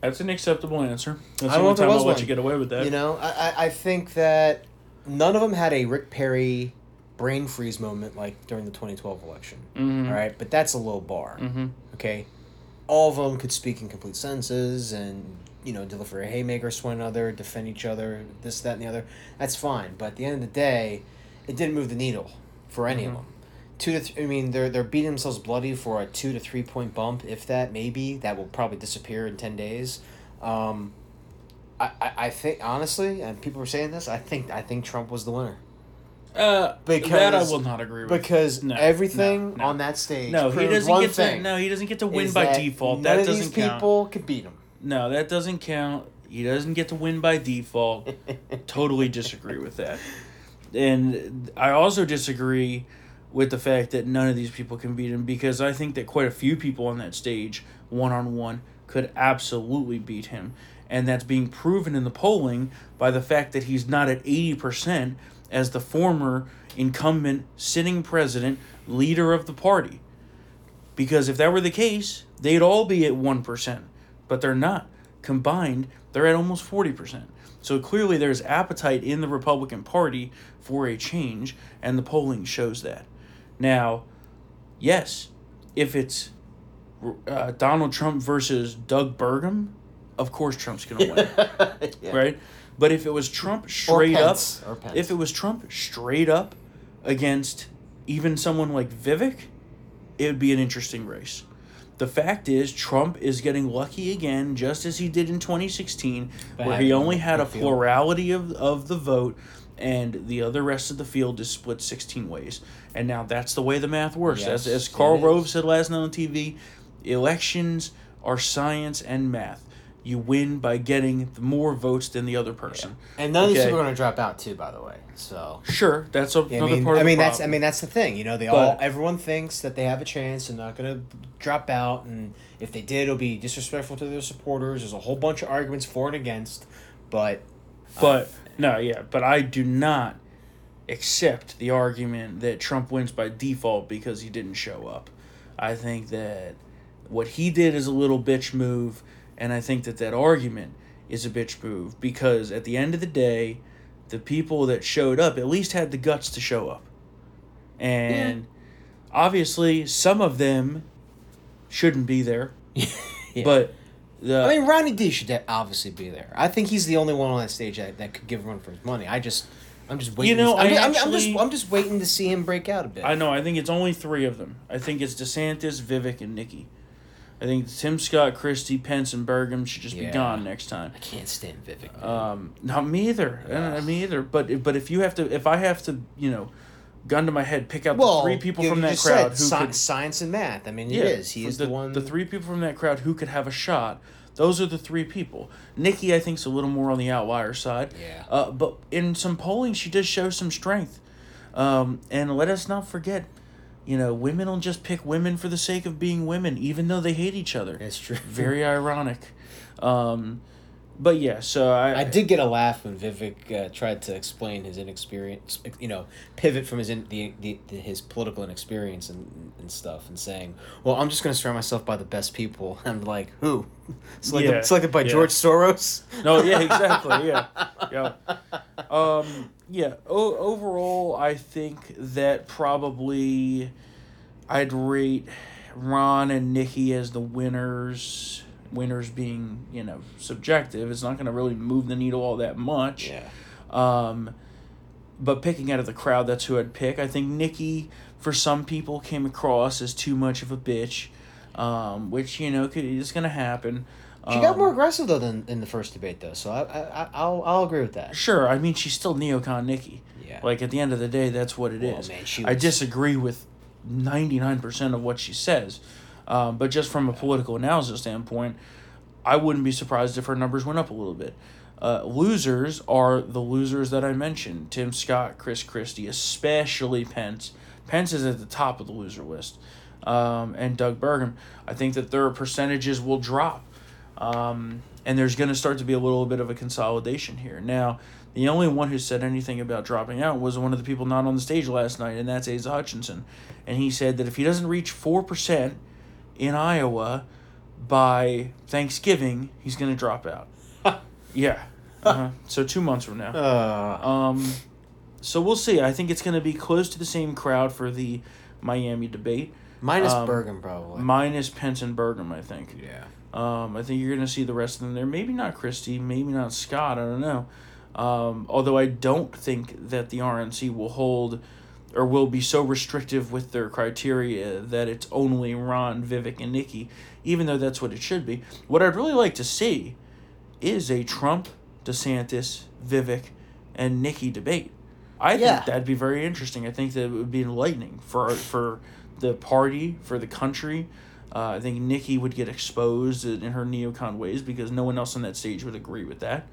That's an acceptable answer. That's I the don't know only if there time I'll was let one. you get away with that. You know, I, I, I think that none of them had a Rick Perry brain freeze moment like during the 2012 election. Mhm. All right, but that's a low bar. Mhm. Okay, all of them could speak in complete sentences and you know deliver a haymaker to one another, defend each other, this, that, and the other. That's fine, but at the end of the day, it didn't move the needle for any of Mhm. them. Two to th- I mean, they're they're beating themselves bloody for a two to three point bump, if that. Maybe that will probably disappear in ten days. Um, I, I, I think honestly, and people were saying this. I think I think Trump was the winner. Uh, Because that I will not agree with. Because No, everything no, no. on that stage. No, he doesn't get to. No, he doesn't get to win by that default. None That of doesn't these count. people could beat him. No, that doesn't count. He doesn't get to win by default. totally disagree with that. And I also disagree with the fact that none of these people can beat him because I think that quite a few people on that stage, one on one, could absolutely beat him. And that's being proven in the polling by the fact that he's not at 80% as the former incumbent sitting president, leader of the party. Because if that were the case, they'd all be at 1%, but they're not. Combined, they're at almost 40%. So clearly there's appetite in the Republican Party for a change, and the polling shows that. Now, yes, if it's uh, Donald Trump versus Doug Burgum, of course Trump's gonna win, Yeah. right? But if it was Trump straight up, Pence, or Pence. if it was Trump straight up against even someone like Vivek, it would be an interesting race. The fact is, Trump is getting lucky again, just as he did in 2016, By where he only had a plurality of, of the vote, and the other rest of the field is split 16 ways. And now that's the way the math works. as, Yes, as Karl it Rove said last night on TV, elections are science and math. You win by getting more votes than the other person. And none of these people are going to drop out too, by the way. So Sure, that's a- I another mean, part of I the mean that's I mean that's the thing. You know, they But- all everyone thinks that they have a chance. They're not going to drop out, and if they did, it'll be disrespectful to their supporters. There's a whole bunch of arguments for and against, but uh, But no, yeah, but I do not accept the argument that Trump wins by default because he didn't show up. I think that what he did is a little bitch move, and I think that that argument is a bitch move because at the end of the day, the people that showed up at least had the guts to show up. And obviously, some of them shouldn't be there. But the I mean, Ronnie D should obviously be there. I think he's the only one on that stage that, that could give run for his money. I just, I'm just waiting. You know, to, I'm, I'm, I'm just, I'm just waiting to see him break out a bit. I know. I think it's only three of them. I think it's DeSantis, Vivek, and Nikki. I think Tim Scott, Christie, Pence, and Burgum should just Yeah. be gone next time. I can't stand Vivek. Um, not me either. Uh, me either. But but if you have to, if I have to, you know, gun to my head, pick out well, the three people you- from you that crowd said who sci- could science and math. I mean, it Yeah, is. He from is the, one. The three people from that crowd who could have a shot. Those are the three people. Nikki, I think, is a little more on the outlier side. Yeah. Uh, but in some polling, she does show some strength. Um, and let us not forget, you know, women will just pick women for the sake of being women, even though they hate each other. That's true. Very ironic. Um, but yeah, so I, I did get a laugh when Vivek uh, tried to explain his inexperience, you know, pivot from his in, the, the, the his political inexperience and, and stuff, and saying, "Well, I'm just going to surround myself by the best people." I'm like, "Who?" Selected, Yeah, selected by yeah. George Soros. No, yeah, exactly. Yeah, yeah. Um, yeah. O- overall, I think that probably I'd rate Ron and Nikki as the winners. Winners being, you know, subjective. It's not going to really move the needle all that much. Yeah. Um, but picking out of the crowd, that's who I'd pick. I think Nikki, for some people, came across as too much of a bitch, um, which you know could, is going to happen. She got Um, more aggressive though than in the first debate, though. So I, I, I'll, I'll agree with that. Sure, I mean she's still neocon Nikki. Yeah. Like at the end of the day, that's what it is. Well, man, she I disagree with ninety nine percent of what she says, um, but just from a political analysis standpoint, I wouldn't be surprised if her numbers went up a little bit. Uh, losers are the losers that I mentioned: Tim Scott, Chris Christie, especially Pence. Pence is at the top of the loser list, um, and Doug Burgum. I think that their percentages will drop um, and there's going to start to be a little bit of a consolidation here. Now, the only one who said anything about dropping out was one of the people not on the stage last night, and that's Asa Hutchinson. And he said that if he doesn't reach 4% in Iowa by Thanksgiving, he's going to drop out. yeah. Uh-huh. So two months from now. Uh, Um, so we'll see. I think it's going to be close to the same crowd for the Miami debate. minus Um, Burgum, probably. Minus Pence and Burgum, I think. yeah. Um, I think you're going to see the rest of them there. Maybe not Christie, maybe not Scott. I don't know. Um, although I don't think that the RNC will hold or will be so restrictive with their criteria that it's only Ron, Vivek, and Nikki, even though that's what it should be. What I'd really like to see is a Trump, DeSantis, Vivek, and Nikki debate. I Yeah. think that'd be very interesting. I think that it would be enlightening for for the party, for the country. Uh, I think Nikki would get exposed in her neocon ways because no one else on that stage would agree with that.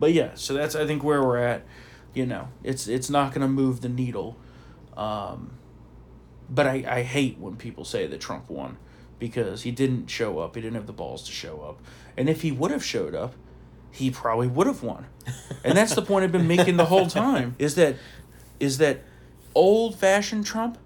But yeah, so that's I think where we're at. You know, it's it's not going to move the needle. Um, but I, I hate when people say that Trump won because he didn't show up. He didn't have the balls to show up. And if he would have showed up, he probably would have won. And that's the point I've been making the whole time is that is that old fashioned Trump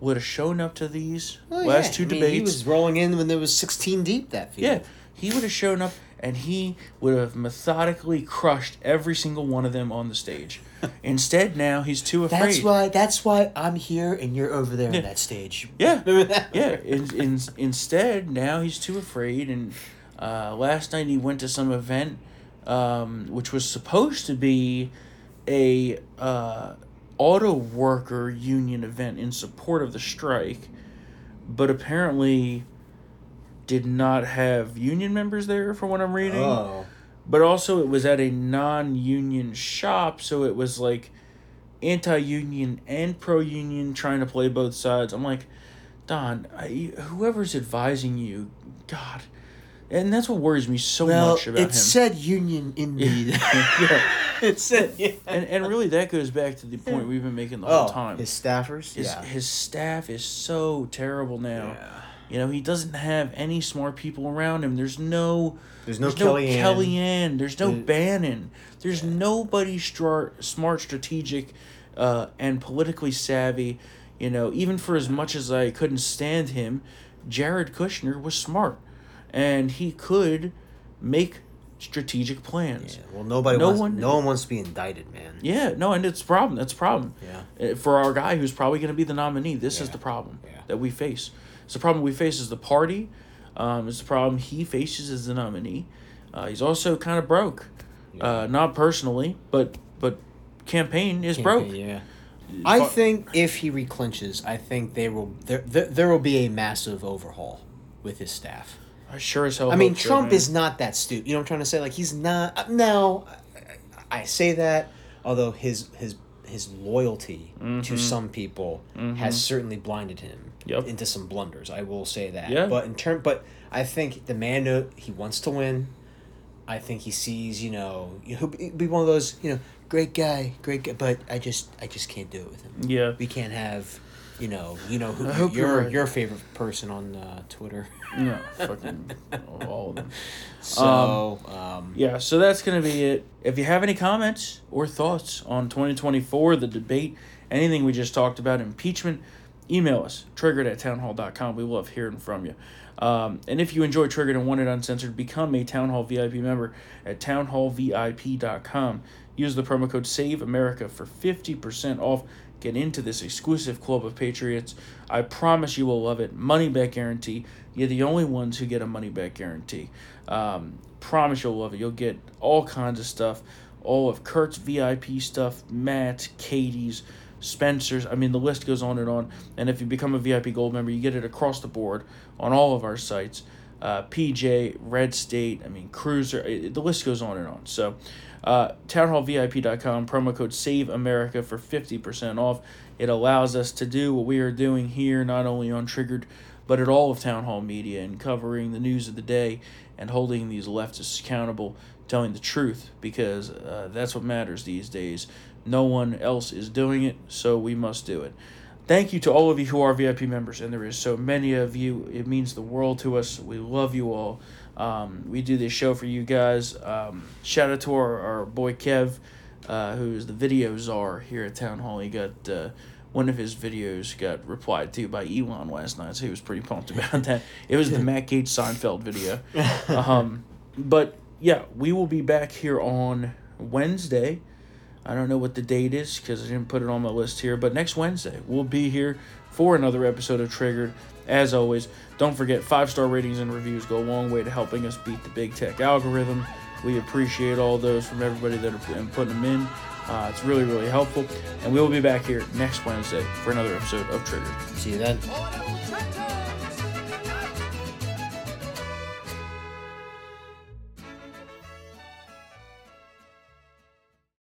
would have shown up to these Oh, last yeah. two I mean, debates. he was rolling in when there was 16 deep that field. Yeah, he would have shown up, and he would have methodically crushed every single one of them on the stage. Instead, now he's too afraid. That's why. That's why I'm here and you're over there Yeah. on that stage. Yeah, Remember that? yeah. In, in, instead, now he's too afraid. And uh, last night he went to some event, um, which was supposed to be a uh, auto worker union event in support of the strike, but apparently did not have union members there, from what I'm reading. Oh. But also, it was at a non-union shop, so it was like anti-union and pro-union trying to play both sides. I'm like, Don, I, whoever's advising you, God, and that's what worries me so well, much about it him. said union in the. yeah, it said. Yeah. and and really that goes back to the point we've been making the Oh, whole time. his staffers. His, yeah. his staff is so terrible now. You know, he doesn't have any smart people around him. There's no There's no there's no Kellyanne. Kellyanne. There's no Bannon. There's nobody stra- smart, strategic, uh, and politically savvy. You know, even for as much as I couldn't stand him, Jared Kushner was smart, and he could make strategic plans. Well, nobody. No wants, one- No one wants to be indicted, man. Yeah, no, and it's a problem. That's a problem. Yeah. Uh, For our guy who's probably going to be the nominee, this is the problem that we face. It's the problem we face as the party. Um, it's the problem he faces as the nominee. Uh, he's also kind of broke, uh, not personally, but but campaign is broke. Yeah. I Fu- think if he reclinches, I think they will there, there there will be a massive overhaul with his staff. I sure as hell. I mean, hope so, Trump man. is not that stupid. You know what I'm trying to say? Like he's not. Now, I, I say that. Although his his his loyalty to Mhm. some people Mhm. has certainly blinded him Yep. into some blunders. I will say that. Yeah. But in term, but I think the man he wants to win. I think he sees, you know, he'll be one of those, you know, great guy, great guy, but I just, I just can't do it with him. Yeah. we can't have, you know, you know, who, your right. your favorite person on uh, Twitter. Yeah, fucking all of them. So, um, yeah, so that's gonna be it. If you have any comments or thoughts on twenty twenty four, the debate, anything we just talked about, impeachment, email us triggered at townhall.com. We love hearing from you. Um, and if you enjoy Triggered and want it uncensored, become a Town Hall VIP member at townhallvip.com. Use the promo code Save America for 50% off. Get into this exclusive club of patriots. I promise you will love it. Money back guarantee. You're the only ones who get a money back guarantee. Um, promise you'll love it. You'll get all kinds of stuff. All of Kurt's VIP stuff, Matt, Katie's, Spencer's. I mean, the list goes on and on. And if you become a VIP Gold member, you get it across the board on all of our sites. Uh, PJ, Red State, I mean, Cruiser, it, the list goes on and on. So, uh, townhallvip.com, promo code SAVE AMERICA for 50% off. It allows us to do what we are doing here, not only on Triggered, but at all of Town Hall Media and covering the news of the day and holding these leftists accountable, telling the truth, because uh, that's what matters these days. No one else is doing it, so we must do it. Thank you to all of you who are VIP members, and there is so many of you. It means the world to us. We love you all. Um, we do this show for you guys. Um, shout out to our, our boy Kev, uh, who's the video czar here at Town Hall. He got uh, one of his videos got replied to by Elon last night, so he was pretty pumped about that. It was the Matt Gaetz Seinfeld video. Um, but yeah, we will be back here on Wednesday. I don't know what the date is because I didn't put it on my list here, but next Wednesday we'll be here for another episode of Triggered. As always, don't forget five star ratings and reviews go a long way to helping us beat the big tech algorithm. We appreciate all those from everybody that are put- putting them in. Uh, it's really, really helpful. And we will be back here next Wednesday for another episode of Triggered. See you then. Oh,